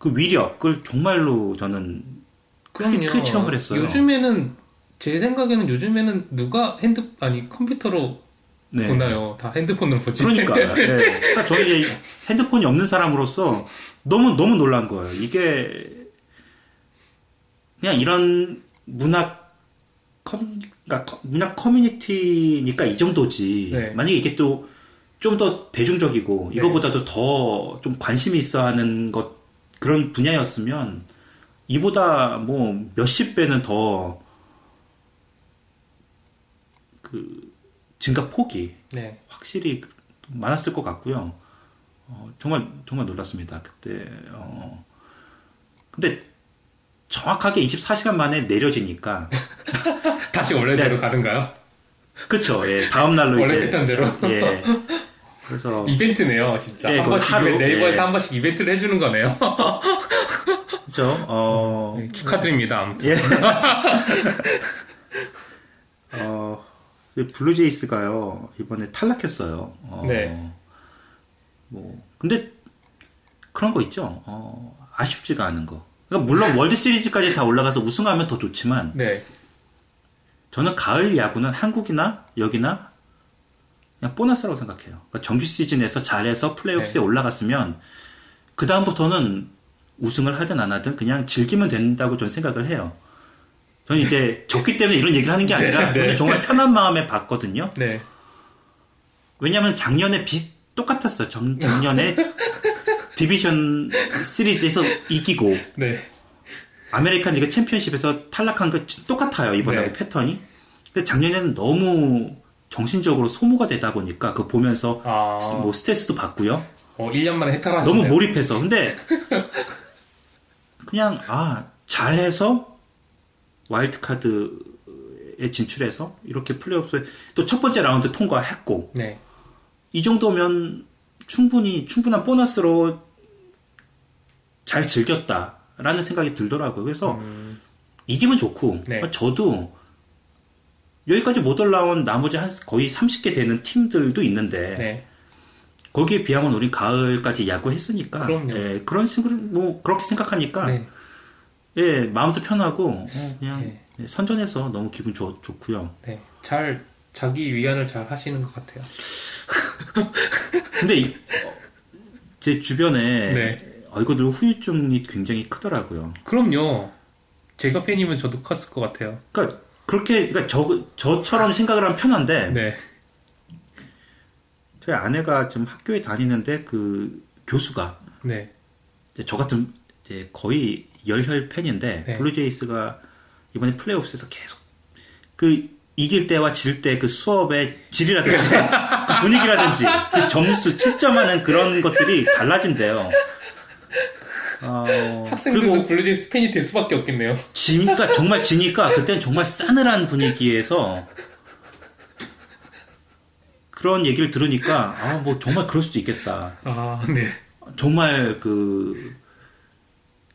그 위력을 정말로 저는 크게. 크게 체험을 했어요. 요즘에는 제 생각에는 요즘에는 누가 핸드 아니 컴퓨터로 네. 보나요? 다 핸드폰으로 보지. 그러니까, 예. 그러니까 저는 이제 핸드폰이 없는 사람으로서 너무 너무 놀란 거예요. 이게 그냥 이런 문학 컴, 그러니까 커- 문학 커뮤니티니까 이 정도지. 네. 만약에 이게 또 좀 더 대중적이고 네. 이거보다도 더 좀 관심이 있어 하는 것 그런 분야였으면 이보다 뭐 몇십 배는 더 그 증가 폭이 네. 확실히 많았을 것 같고요. 어, 정말 정말 놀랐습니다. 그때 어, 근데 정확하게 24시간 만에 내려지니까 다시 원래대로 네. 가든가요? 그쵸. 예, 다음 날로 원래 이제 패턴대로? 예. 그래서 이벤트네요, 진짜. 예, 한 번씩 하루, 네이버에서 예. 한 번씩 이벤트를 해주는 거네요. 그죠. 어, 네, 축하드립니다, 아무튼. 예. 어, 이 블루제이스가요 이번에 탈락했어요. 어, 네. 뭐 근데 그런 거 있죠. 어, 아쉽지가 않은 거. 그러니까 물론 월드 시리즈까지 다 올라가서 우승하면 더 좋지만 네. 저는 가을 야구는 한국이나 여기나 그냥 보너스라고 생각해요. 그러니까 정규 시즌에서 잘해서 플레이오프에 네. 올라갔으면 그 다음부터는 우승을 하든 안 하든 그냥 즐기면 된다고 저는 생각을 해요. 저는 이제 졌기 때문에 이런 얘기를 하는 게 아니라 네, 네. 저는 정말 편한 마음에 봤거든요. 네. 왜냐하면 작년에 비 똑같았어요. 정- 작년에 디비전 시리즈에서 이기고 네. 아메리칸 리그 챔피언십에서 탈락한 거 똑같아요 이번하고 네. 패턴이. 근데 작년에는 너무 정신적으로 소모가 되다 보니까 그 보면서 아, 뭐 스트레스도 받고요. 어, 1년 만에 해탈하셨네요. 너무 몰입해서 근데 그냥 아 잘해서 와일드 카드에 진출해서 이렇게 플레이오프에 또 첫 번째 라운드 통과했고 네. 이 정도면 충분히 충분한 보너스로 잘 즐겼다라는 생각이 들더라고요. 그래서 음, 이기면 좋고 네. 저도 여기까지 못 올라온 나머지 한 거의 30개 되는 팀들도 있는데 네. 거기에 비하면 우린 가을까지 야구했으니까. 예, 그런 식으로 뭐 그렇게 생각하니까 네. 예, 마음도 편하고 어, 그냥 네. 예, 선전해서 너무 기분 좋, 좋고요. 네. 잘, 자기 위안을 잘 하시는 것 같아요. 근데 이- 어, 제 주변에 네. 얼굴들 후유증이 굉장히 크더라고요. 그럼요. 제가 팬이면 저도 컸을 것 같아요. 그러니까 그렇게 그러니까 저 저처럼 생각을 하면 편한데 네. 저희 아내가 지금 학교에 다니는데 그 교수가 네. 이제 저 같은 이제 거의 열혈 팬인데 네. 블루제이스가 이번에 플레이오프에서 계속 그 이길 때와 질 때 그 수업의 질이라든지 그 분위기라든지 그 점수 채점하는 그런 것들이 달라진대요. 어, 학생들도 그리고 블루제이스 팬이 될 수밖에 없겠네요. 지니까 정말 지니까 그때는 정말 싸늘한 분위기에서 그런 얘기를 들으니까 아 뭐 정말 그럴 수도 있겠다. 아, 네. 정말 그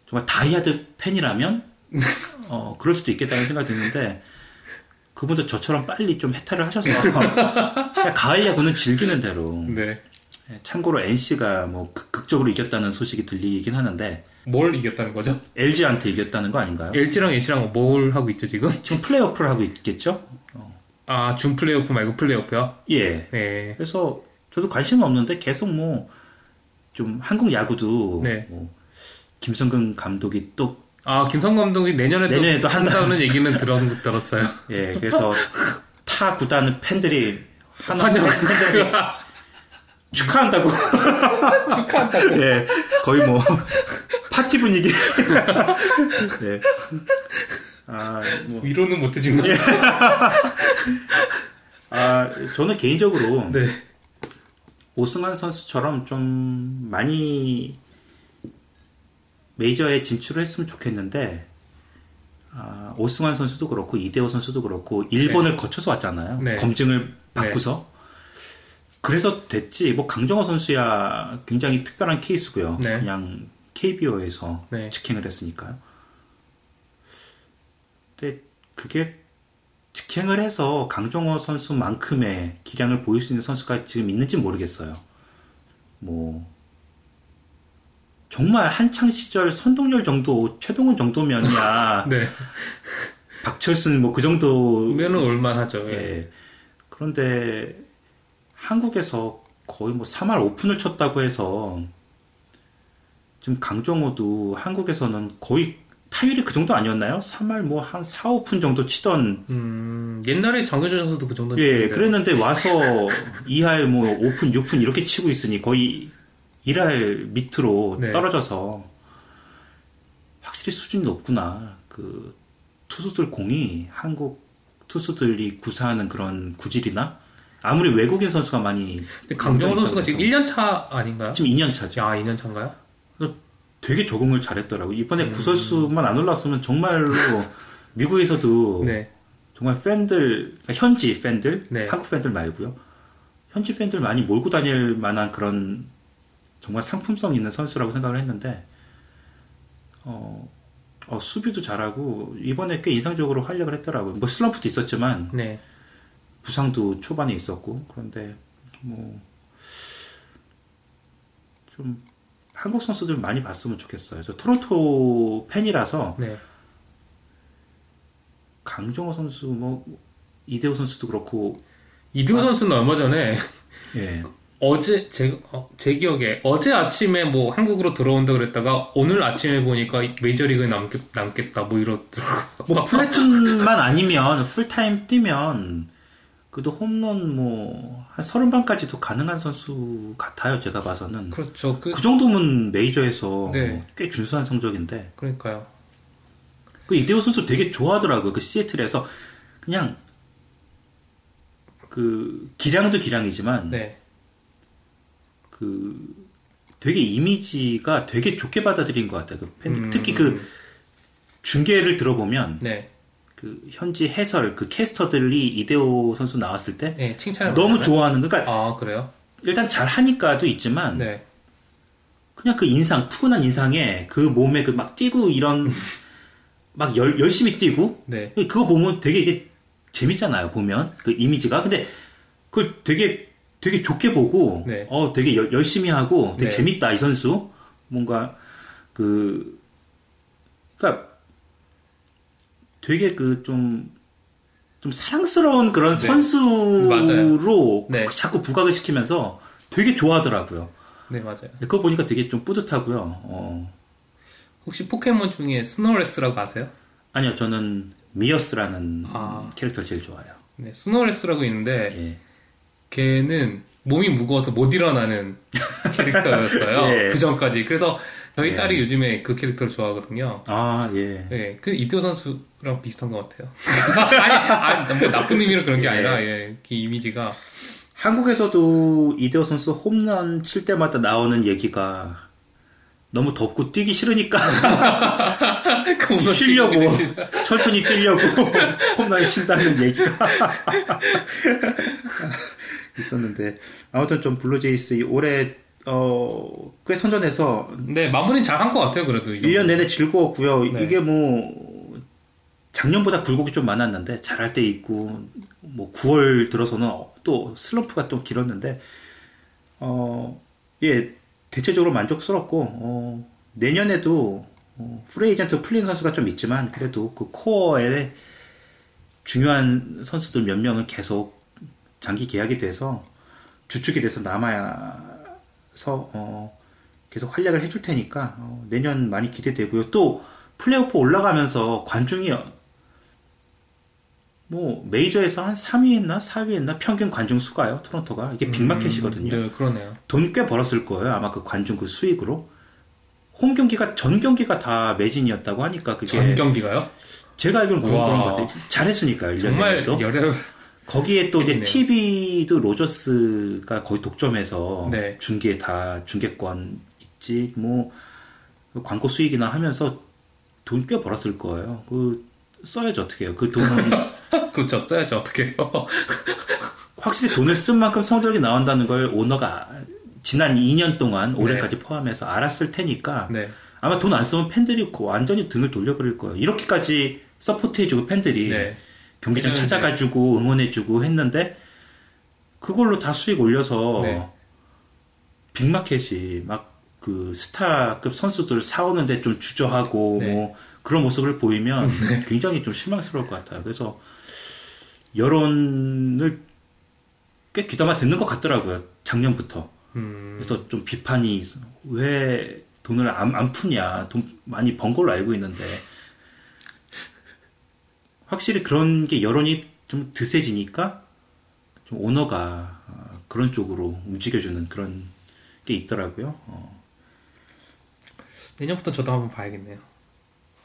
정말 다이아드 팬이라면 어 그럴 수도 있겠다는 생각이 드는데 그분도 저처럼 빨리 좀 해탈을 하셔서 그냥 가을 야구는 즐기는 대로 네. 예, 참고로 NC가 뭐 극- 극적으로 이겼다는 소식이 들리긴 하는데 뭘 이겼다는 거죠? LG한테 이겼다는 거 아닌가요? LG랑 NC랑 뭘 하고 있죠, 지금? 지금 플레이오프를 하고 있겠죠? 아, 준 플레이오프 말고 플레이오프요? 예. 네. 그래서 저도 관심은 없는데 계속 뭐 좀 한국 야구도 네. 뭐 김성근 감독이 또 아, 김성 감독이 내년에 내년에 또 한다. 한다는 얘기는 들었, 들었어요. 예, 그래서 타 구단 팬들이 하나 환영. 팬들이 축하한다고. 축하한다고. 예, 거의 뭐 파티 분위기. 네. 아, 뭐, 위로는 못 해준 것 예. 같아요. 아, 저는 개인적으로 네. 오승환 선수처럼 좀 많이 메이저에 진출을 했으면 좋겠는데 아, 오승환 선수도 그렇고 이대호 선수도 그렇고 일본을 거쳐서 왔잖아요. 네. 검증을 받고서 그래서 됐지. 뭐 강정호 선수야 굉장히 특별한 케이스고요. 네. 그냥 KBO에서 네. 직행을 했으니까요. 근데 그게 직행을 해서 강정호 선수만큼의 기량을 보일 수 있는 선수가 지금 있는지 모르겠어요. 뭐 정말 한창 시절 선동열 정도, 최동훈 정도면이야 네. 박철순 뭐 그 정도 면은 올만하죠. 예. 예. 그런데 한국에서 거의 뭐 3할 오픈을 쳤다고 해서 지금 강정호도 한국에서는 거의 타율이 그 정도 아니었나요? 3할 뭐 한 4, 5푼 정도 치던 음, 옛날에 정효준 선수도 그 정도 예, 그랬는데 와서 2할 뭐 5푼, 6푼 이렇게 치고 있으니 거의 1할 밑으로 네. 떨어져서 확실히 수준이 높구나. 그 투수들 공이 한국 투수들이 구사하는 그런 구질이나 아무리 외국인 선수가 많이 강정호 선수가 지금 해도 1년 차 아닌가요? 지금 2년 차죠. 야, 2년 차인가요? 되게 적응을 잘했더라고. 이번에 음. 구설수만 안 올랐으면 정말로 미국에서도 네. 정말 팬들, 그러니까 현지 팬들, 네. 한국 팬들 말고요. 현지 팬들 많이 몰고 다닐 만한 그런 정말 상품성 있는 선수라고 생각을 했는데, 어, 어, 수비도 잘하고, 이번에 꽤 인상적으로 활약을 했더라고요. 뭐 슬럼프도 있었지만, 네. 부상도 초반에 있었고, 그런데, 뭐, 좀, 한국 선수들 많이 봤으면 좋겠어요. 저 토론토 팬이라서, 네. 강정호 선수, 뭐, 이대호 선수도 그렇고, 이대호 선수는 얼마 전에 예. 어제 제, 어, 제 기억에 어제 아침에 뭐 한국으로 들어온다 그랬다가 오늘 아침에 보니까 메이저리그에 남겠, 남겠다 뭐 이러더라고요. 뭐 플래툰만 아니면 풀타임 뛰면 그래도 홈런 뭐 한 서른 방까지도 가능한 선수 같아요 제가 봐서는 그렇죠. 그 그 정도면 메이저에서 네. 꽤 준수한 성적인데 그러니까요. 그 이대호 선수 되게 좋아하더라고요 그 시애틀에서 그냥 그 기량도 기량이지만 네. 그 되게 이미지가 되게 좋게 받아들인 것 같아요 그 팬들 음. 특히 그 중계를 들어보면 네. 그 현지 해설 그 캐스터들이 이대호 선수 나왔을 때 네, 칭찬을 너무 좋아하는 거. 그러니까? 아, 그래요? 일단 잘 하니까도 있지만 네. 그냥 그 인상 푸근한 인상에 그 몸에 그 막 뛰고 이런 막 열, 열심히 뛰고 네. 그거 보면 되게 이게 재밌잖아요 보면 그 이미지가 근데 그걸 되게 되게 좋게 보고 네. 어 되게 열- 열심히 하고 되게 네. 재밌다 이 선수 뭔가 그 그러니까 되게 그좀좀 사랑스러운 그런 네. 선수로 네. 자꾸 부각을 시키면서 되게 좋아하더라고요. 네, 맞아요. 그거 보니까 되게 좀 뿌듯하고요. 어. 혹시 포켓몬 중에 스노우렉스라고 아세요? 아니요, 저는 미어스라는 아. 캐릭터를 제일 좋아해요. 네, 스노우렉스라고 있는데 예. 걔는 몸이 무거워서 못 일어나는 캐릭터였어요. 예. 그 전까지. 그래서 저희 예. 딸이 요즘에 그 캐릭터를 좋아하거든요. 아, 예. 네, 그 이태호 선수랑 비슷한 것 같아요. 아니, 아니, 뭐 나쁜 의미로 그런 게 예. 아니라, 예, 그 이미지가. 한국에서도 이대호 선수 홈런 칠 때마다 나오는 얘기가 너무 덥고 뛰기 싫으니까 쉬려고 천천히 뛰려고 홈런을 친다는 얘기가 있었는데 아무튼 좀 블루제이스 이 올해 어, 꽤 선전해서 네, 마무리는 잘한 것 같아요, 그래도. 이 1년 내내 즐거웠고요. 네. 이게 뭐 작년보다 굴곡이 좀 많았는데 잘할 때 있고 뭐 9월 들어서는 또 슬럼프가 또 길었는데 어, 예, 대체적으로 만족스럽고 어, 내년에도 어, free agent 풀린 선수가 좀 있지만 그래도 그 코어에 중요한 선수들 몇 명은 계속 장기 계약이 돼서 주축이 돼서 남아서 어, 계속 활약을 해줄 테니까 어, 내년 많이 기대되고요. 또 플레이오프 올라가면서 관중이 뭐 메이저에서 한 3위 했나 4위 했나 평균 관중 수가요 토론토가 이게 빅마켓이거든요. 네, 그러네요. 돈 꽤 벌었을 거예요. 아마 그 관중 그 수익으로. 홈 경기가 전 경기가 다 매진이었다고 하니까 그게 전 경기가요? 제가 알기로는 그런. 그런 것 같아요. 잘했으니까 1년 정말. 열혈. 거기에 또 이제. TV도 로저스가 거의 독점해서 네. 중계 다 중계권 있지 뭐 광고 수익이나 하면서 돈 꽤 벌었을 거예요. 그 써야지 어떻게 해요. 그 돈은 그렇죠, 써야죠, 어떻게 해요. 확실히 돈을 쓴 만큼 성적이 나온다는 걸 오너가 지난 2년 동안 올해까지 포함해서 알았을 테니까 네. 아마 돈 안 쓰면 팬들이 그 완전히 등을 돌려버릴 거예요. 이렇게까지 서포트해주고 팬들이 네. 경기장 왜냐면 찾아가지고 응원해주고 했는데 그걸로 다 수익 올려서 네. 빅마켓이 막 그 스타급 선수들 사오는데 좀 주저하고 네. 뭐 그런 모습을 보이면 굉장히 좀 실망스러울 것 같아요. 그래서 여론을 꽤 귀담아 듣는 것 같더라고요. 작년부터. 음, 그래서 좀 비판이. 왜 돈을 안, 안 푸냐. 돈 많이 번 걸로 알고 있는데. 확실히 그런 게 여론이 좀 드세지니까 좀 오너가 어, 그런 쪽으로 움직여주는 그런 게 있더라고요. 어, 내년부터 저도 한번 봐야겠네요.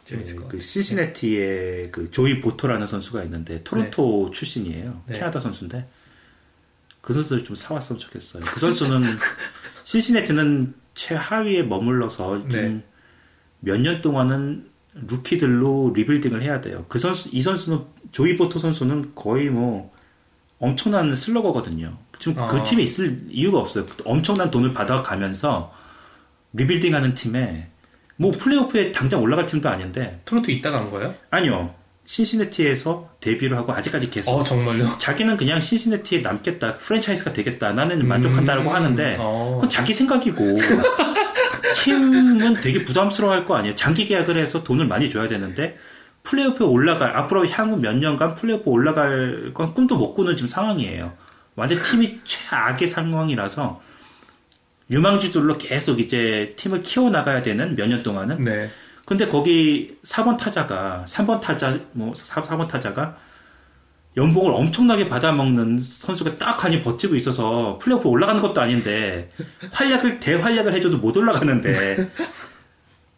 재밌을 것그 같아요. 시시네티의 그 조이 보토라는 선수가 있는데 토론토 출신이에요. 네. 캐나다 선수인데 그 선수를 좀 사왔으면 좋겠어요. 그 선수는 신시내티는 최하위에 머물러서 좀 네. 몇년 동안은 루키들로 rebuilding을 해야 돼요. 그 선수 이 선수는 조이 보토 선수는 거의 뭐 엄청난 슬러거거든요. 지금 그 아. 팀에 있을 이유가 없어요. 엄청난 돈을 받아가면서 리빌딩 하는 팀에 뭐 플레이오프에 당장 올라갈 팀도 아닌데 토론토 있다가 간 거예요? 아니요 신시내티에서 데뷔를 하고 아직까지 계속 어 정말요? 자기는 그냥 신시내티에 남겠다 프랜차이즈가 되겠다 나는 만족한다라고 음, 하는데 어. 그건 자기 생각이고 팀은 되게 부담스러워할 거 아니에요. 장기 계약을 해서 돈을 많이 줘야 되는데 플레이오프에 올라갈 앞으로 향후 몇 년간 플레이오프 올라갈 건 꿈도 못 꾸는 지금 상황이에요. 완전 팀이 최악의 상황이라서 유망주들로 계속 이제 팀을 키워 나가야 되는 몇 년 동안은 네. 근데 거기 4번 타자가 3번 타자 뭐 4, 4번 타자가 연봉을 엄청나게 받아먹는 선수가 딱 하니 버티고 있어서 플레이오프 올라가는 것도 아닌데 활약을 대활약을 해줘도 못 올라가는데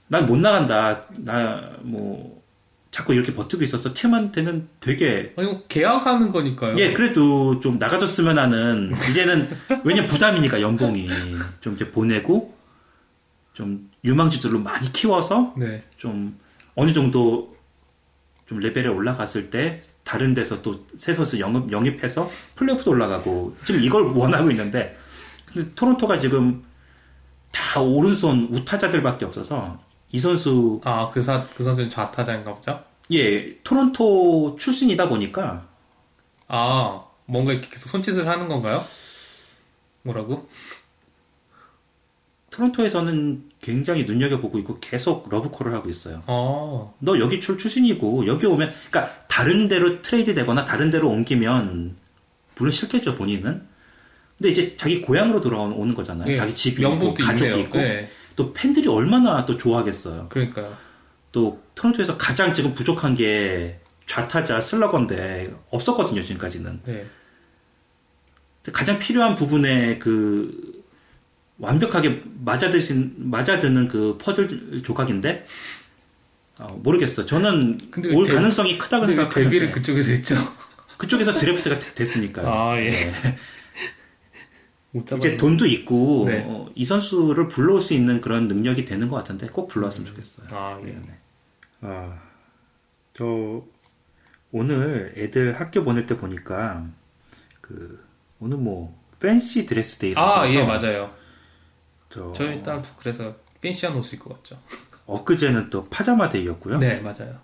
난 못 나간다 나 뭐 자꾸 이렇게 버티고 있어서 팀한테는 되게 아니 뭐 계약하는 거니까요. 예 그래도 좀 나가줬으면 하는 이제는 왜냐면 부담이니까 연봉이 좀 이제 보내고 좀 유망주들로 많이 키워서 네. 좀 어느 정도 좀 레벨에 올라갔을 때 다른 데서 또 새 선수 영입, 영입해서 플레이오프도 올라가고 지금 이걸 원하고 있는데 근데 토론토가 지금 다 오른손 우타자들밖에 없어서 이 선수 아그 사그 선수는 좌타자인가 보죠? 예 토론토 출신이다 보니까 아 뭔가 이렇게 계속 손짓을 하는 건가요? 뭐라고? 토론토에서는 굉장히 눈여겨보고 있고 계속 러브콜을 하고 있어요. 어. 너 여기 출 출신이고 여기 오면 그러니까 다른 데로 트레이드 되거나 다른 데로 옮기면 물론 싫겠죠 본인은. 근데 이제 자기 고향으로 돌아오는 거잖아요. 예, 자기 집이 있고 가족이 있네요. 있고 네. 또 팬들이 얼마나 또 좋아하겠어요. 그러니까요. 또 토론토에서 가장 지금 부족한 게 좌타자 슬러건데 없었거든요 지금까지는. 네. 가장 필요한 부분에 그 완벽하게 맞아드신 맞아드는 그 퍼즐 조각인데 어, 모르겠어. 저는 왜올 데- 가능성이 크다고 왜 생각하는데 데뷔를 그쪽에서 했죠? 그쪽에서 드래프트가 되- 됐으니까요. 아 예. 네. 이제 돈도 있고 네. 어, 이 선수를 불러올 수 있는 그런 능력이 되는 것 같은데 꼭 불러왔으면 좋겠어요. 아 예. 네. 아, 저 오늘 애들 학교 보낼 때 보니까 그 오늘 뭐 fancy dress day라고 아 예 맞아요. 저 저희 딸도 그래서 fancy한 옷을 입고 갔죠. 엊그제는 또 pajama day였고요. 네 맞아요.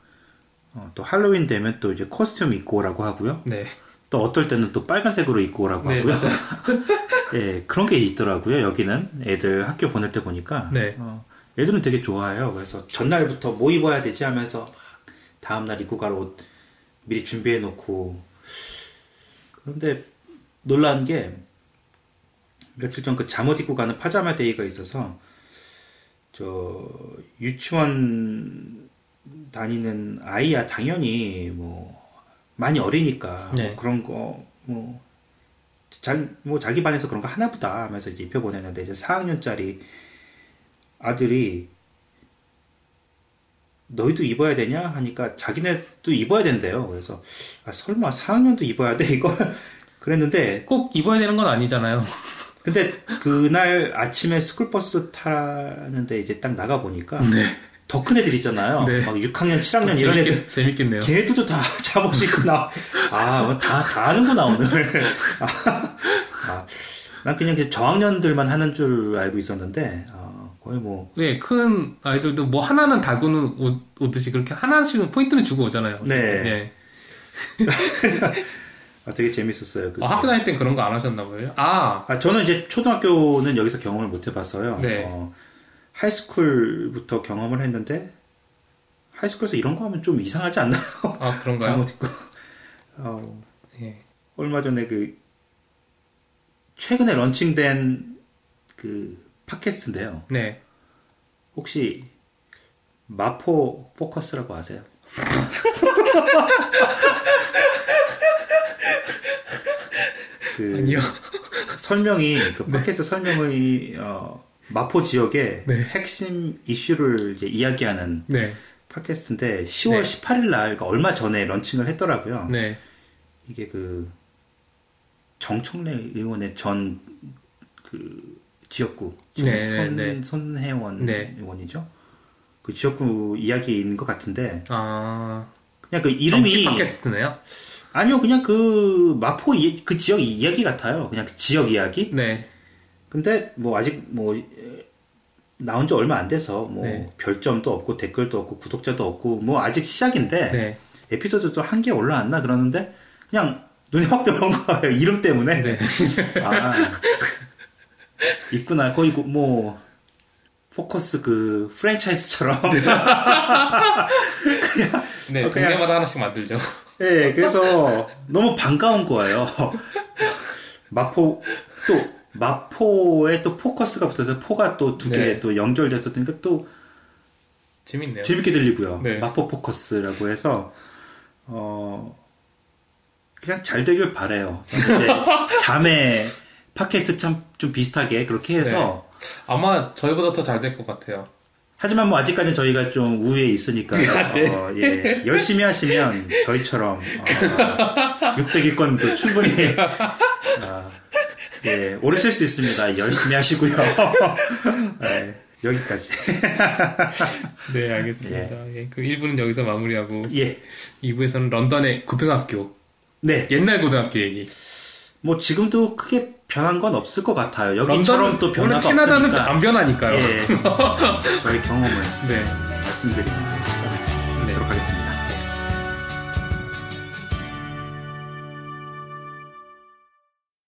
어, 또 할로윈 되면 또 이제 costume 입고 오라고 하고요. 네. 또 어떨 때는 또 빨간색으로 입고 오라고 네 하고요. 예, 그런 게 있더라고요. 여기는 애들 학교 보낼 때 보니까. 네. 어, 애들은 되게 좋아해요. 그래서 전날부터 뭐 입어야 되지 하면서 막 다음 날 입고 갈 옷 미리 준비해 놓고. 그런데 놀란 게 며칠 전 그 잠옷 입고 가는 파자마 데이가 있어서 저 유치원 다니는 아이야 당연히 뭐 많이 어리니까 네. 뭐 그런 거뭐 자기, 뭐 자기 반에서 그런 거 하나보다 하면서 이제 입혀보내는데 이제 4학년짜리 아들이 너희도 입어야 되냐 하니까 자기네도 입어야 된대요. 그래서 아, 설마 4학년도 입어야 돼 이거 그랬는데 꼭 입어야 되는 건 아니잖아요. 근데 그날 아침에 스쿨버스 타는데 이제 딱 나가 보니까 네. 더 큰 애들 있잖아요. 네. 막 6학년, 7학년 이런 애들 재밌겠, 재밌겠네요. 걔들도 다 잠옷 입고 나. 아, 뭐 다, 다 하는구나, 오늘. 아, 아, 난 그냥 그 저학년들만 하는 줄 알고 있었는데, 아, 거의 뭐, 네, 큰 아이들도 뭐 하나는 달고는 옷, 오듯이 그렇게 하나씩은 포인트는 주고 오잖아요. 네. 어쨌든. 예. 아, 되게 재밌었어요. 어, 학교 다닐 땐 그런 거 안 하셨나 봐요. 아, 아, 저는 이제 초등학교는 여기서 경험을 못 해봤어요. 네. 어, 하이스쿨부터 경험을 했는데, 하이스쿨에서 이런 거 하면 좀 이상하지 않나요? 아 그런가요? 잠옷 입고. 어, 예. 얼마 전에 그 최근에 런칭된 그 팟캐스트인데요. 네. 혹시 마포 포커스라고 아세요? 그 아니요. 설명이 그 팟캐스트 설명이 어, 마포 지역의 네. 핵심 이슈를 이제 이야기하는 네. 팟캐스트인데 10월 네. 18일 날 그러니까 얼마 전에 런칭을 했더라고요. 네. 이게 그 정청래 의원의 전 그 지역구 네, 손, 네. 손혜원 네. 의원이죠. 그 지역구 이야기인 것 같은데 아 그냥 그 이름이 팟캐스트네요. 아니요 그냥 그 마포 이, 그 지역 이야기 같아요. 그냥 그 지역 이야기. 네. 근데 뭐 아직 뭐 에, 나온 지 얼마 안 돼서 뭐 네. 별점도 없고 댓글도 없고 구독자도 없고 뭐 아직 시작인데 네. 에피소드도 한 개 올라왔나 그러는데 그냥 눈에 확 들어온 거예요 이름 때문에 네. 아 있구나 거의 그뭐 포커스 그 프랜차이즈처럼 네. 어, 그냥- 동네마다 하나씩 만들죠. 네 그래서 너무 반가운 거예요 마포 또 마포에 또 포커스가 붙어서 포가 또 두개 네. 또 연결돼서 그러니까 또 재밌네요. 재밌게 들리고요. 네. 마포 포커스라고 해서 어 그냥 잘 되길 바래요. 자매 팟캐스트 참 좀 비슷하게 그렇게 해서 아마 저희보다 더 잘 될 것 같아요. 하지만 뭐 아직까지 저희가 좀 우위에 있으니까 네. 어, 예, 열심히 하시면 저희처럼 어, 600일권도 충분히 어, 예, 오르실 수 있습니다. 열심히 하시고요. 네, 여기까지. 네, 알겠습니다. 예. 그 1부는 여기서 마무리하고 예, 2부에서는 런던의 고등학교, 네. 옛날 고등학교 얘기. 뭐 지금도 크게 변한 건 없을 것 같아요. 여기처럼 또 원래 변화가 캐나다는 없으니까. 안 변하니까요. 예, 저희 경험을 네. 하겠습니다.